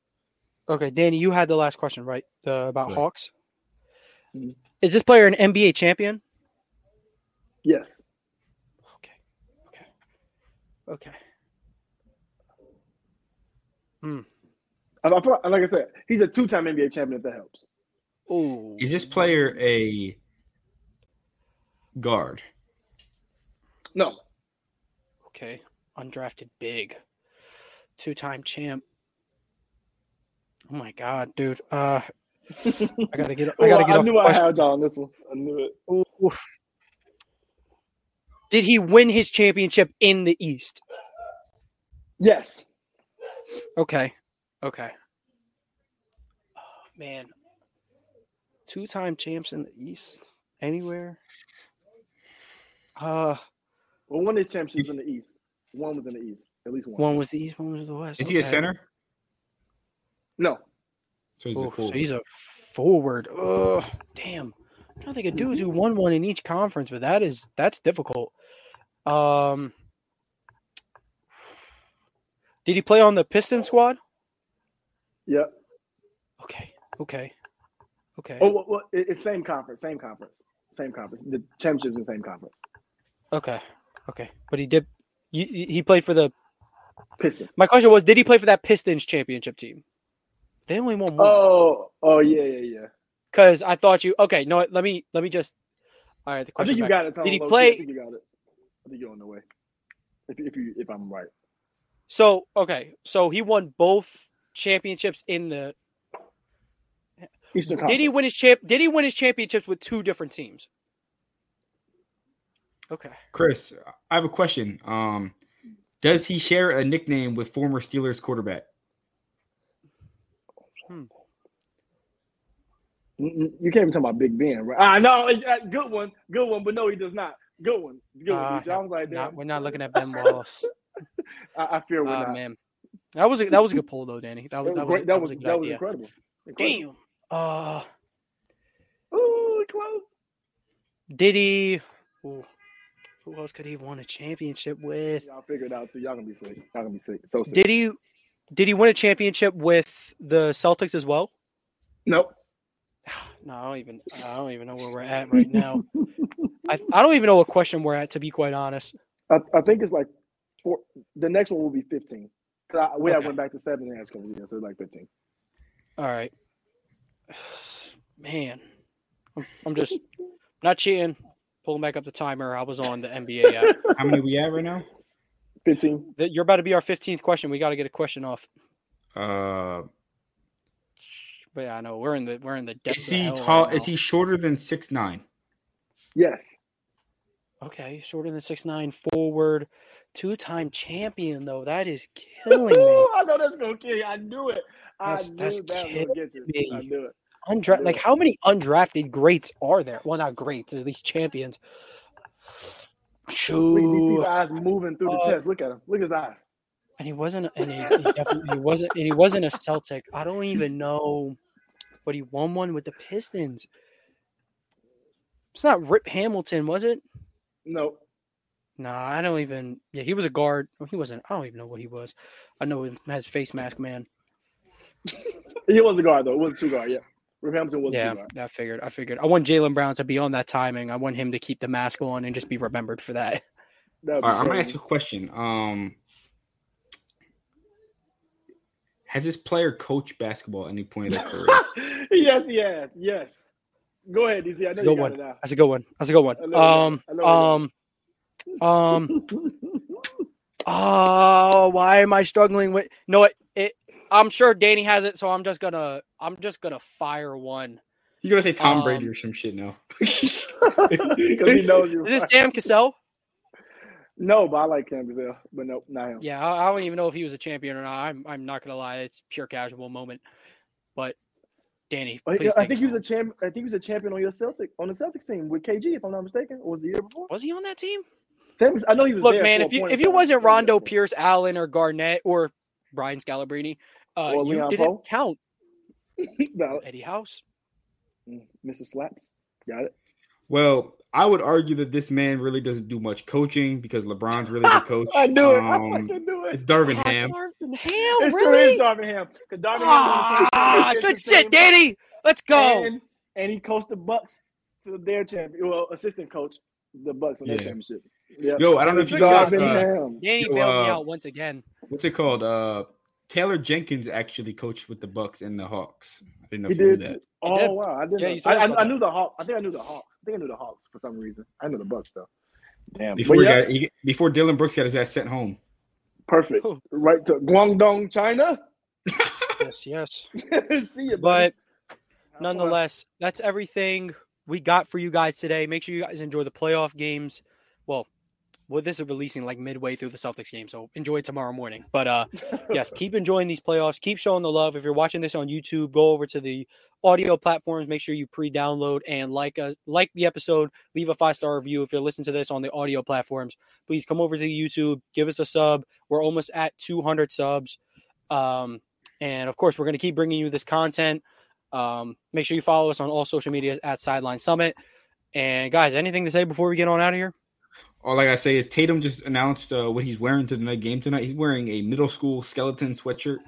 Okay, Danny, you had the last question, right? The, about Right. Hawks. Mhm. Is this player an NBA champion? Yes. Okay. Okay. Okay. Hmm. I, I feel like, like I said, he's a two-time NBA champion. If that helps. Oh. Is this player a guard? No. Okay. Undrafted big. Two time champ. Oh my god, dude. Uh I gotta get I gotta Well, get off knew I question. had on this one. I knew it. Oof. Did he win his championship in the East? Yes. Okay. Okay. Oh, man. Two time champs in the East. Anywhere? Uh Well, one of his championships in the East. One was in the East. At least one. one was the East, one was the West. Is he a center? No. So he's a Oof, so forward. he's a forward. Oh, damn. I don't think of dudes who won one in each conference, but that is that's difficult. Um, did he play on the Piston squad? Yep. Okay, okay, okay, Oh, well, well, it's same conference. Same conference. Same conference. The championships in the same conference. okay, okay. But he did. He, he played for the. Pistons. My question was, did he play for that Pistons championship team? They only won one. Oh. Oh yeah, yeah, yeah. Because I thought you. Okay, no. Let me let me just. All right. The I question. think you back. got it. Tom, Did he play- I think you got it. I think you're on the way. If if you if I'm right. So okay, so he won both championships in the. Eastern Conference. Did he win his champ? Did he win his championships with two different teams? Okay. Chris, I have a question. Um, does he share a nickname with former Steelers quarterback? Mm, mm, You can't even talk about Big Ben, right? I no, uh, good one, good one, but no, he does not. Good one, good one. Uh, Lisa. I like, not- we're not looking at Ben Wallace. I, I fear we're Oh not. man, that was a that was a good pull though, Danny. That was That that was was. That that was was a good that was incredible. incredible. Damn. Uh, Ooh, close. did he? ooh, who else could he have won a championship with? Y'all figure it out too. Y'all gonna be sick. Y'all gonna be sick. So sick. Did he? Did he win a championship with the Celtics as well? nope. No, I don't even. I don't even know where we're at right now. I I don't even know what question we're at to be quite honest. I, I think it's like four. The next one will be fifteen. Cause I, we Okay. went back to seven and a half couple years, so it's like fifteen. All right, man, I'm, I'm just not cheating. Pulling back up the timer. I was on the NBA app. How many we have right now? Fifteen. You're about to be our 15th question. We got to get a question off. Uh, But yeah, I know we're in the we're in the depths. is he tall? right Is he shorter than six nine? Yes. Okay, shorter than six nine forward, two time champion though. That is killing me. I know that's gonna kill you. I knew it. I That's- knew that's that you. me. I knew it. Undra- like how many undrafted greats are there? Well, not greats, at least champions. Look at DC's Shoo. eyes moving through the Uh, test. Look at him. Look at his eyes. And he wasn't and he, he definitely he wasn't and he wasn't a Celtic. I don't even know but he won one with the Pistons. It's not Rip Hamilton, was it? No. Nah, I don't even. Yeah, he was a guard. He wasn't. I don't even know what he was. I know he has face mask man. He was a guard though. It wasn't two guard. Yeah. Rip Hamilton was a Yeah, two guard. I figured. I figured. I want Jaylen Brown to be on that timing. I want him to keep the mask on and just be remembered for that. That'd All be right, I'm gonna ask you a question. Um, has this player coached basketball at any point in their career? yes, yes. Yes. Go ahead, DC. I That's a know you good got one. it now. That's a good one. That's a good one. I know you got Um, it. I know you um, um. Oh, why am I struggling with? No, it, it. I'm sure Danny has it, so I'm just gonna. I'm just gonna fire one. You're gonna say Tom Brady Um, or some shit now? Because he knows you. Is this Sam Cassell? No, but I like Cam Gazelle. But no, not him. Yeah, I, I don't even know if he was a champion or not. I'm. I'm not gonna lie. It's pure casual moment. But Danny, I, please I take think he was home. a champ. I think he was a champion on your Celtic on the Celtics team with KG, if I'm not mistaken. Or was the year before? Was he on that team? Sam I know he was. Look, there man, if you if you wasn't Rondo, there. Pierce, Allen, or Garnett or Brian Scalabrine, uh, Or you Leon didn't Powe? count No, Eddie House. Mrs. Mr. Slaps. Got it. Well, I would argue that this man really doesn't do much coaching because LeBron's really the coach. I knew it. I Um, fucking knew it. it's Darvin Ham. Darvin Ham, It's really? true, it's Darvin Ham. 'Cause Darvin Ham Ah, good championship shit, team, Danny. Let's go. And, and he coached the Bucks to their champion. Well, assistant coach the Bucks in their championship. Yeah. Yo, I don't know if you guys. job, Darvin Uh, Ham. Danny Yo, bailed me uh, out once again. what's it called? Uh, Taylor Jenkins actually coached with the Bucks and the Hawks. I didn't know He if you knew that. Oh did. wow, I didn't. Yeah, know. I, I, I knew the Hawks. I think I knew the Hawks. I think I knew the Hawks for some reason. I knew the Bucks though. Damn. Before But he yeah, got he, before Dillon Brooks got his ass sent home. perfect. Who? Right to Guangdong, China. Yes, yes. See you, But buddy. Have nonetheless, that's everything we got for you guys today. Make sure you guys enjoy the playoff games. Well, this is releasing like midway through the Celtics game, so enjoy tomorrow morning. But uh, yes, keep enjoying these playoffs. Keep showing the love. If you're watching this on YouTube, go over to the audio platforms. Make sure you pre-download and like a like the episode. Leave a five star review if you're listening to this on the audio platforms. Please come over to YouTube, give us a sub. We're almost at 200 subs, um, and of course, we're going to keep bringing you this content. Um, make sure you follow us on all social medias at Sideline Summit. And guys, anything to say before we get on out of here? All I gotta say is Tatum just announced uh, what he's wearing to the night game tonight. He's wearing a middle school skeleton sweatshirt.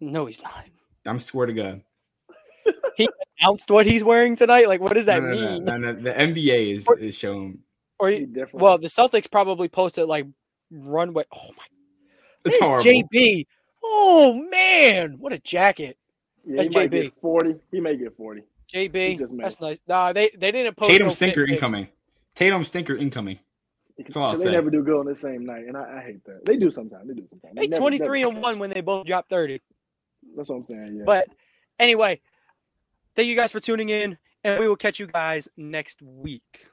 No, he's not. I'm swear to God. He announced what he's wearing tonight. Like, what does that No, no, no, mean? no, no, The NBA is, Or- is showing. Or He well, the Celtics probably posted like runway. Oh my, It's there's horrible. JB. Oh man, what a jacket, yeah, that's he might JB. get forty. He may get forty. He JB. just made That's nice. Nah, they they didn't post. Tatum no stinker incoming. Tatum stinker incoming. That's all I'll Because say. they never do good on the same night, and I, I hate that. They do sometimes. They do sometimes. They never- 23 and one when they both drop 30. That's what I'm saying. Yeah. But anyway, thank you guys for tuning in, and we will catch you guys next week.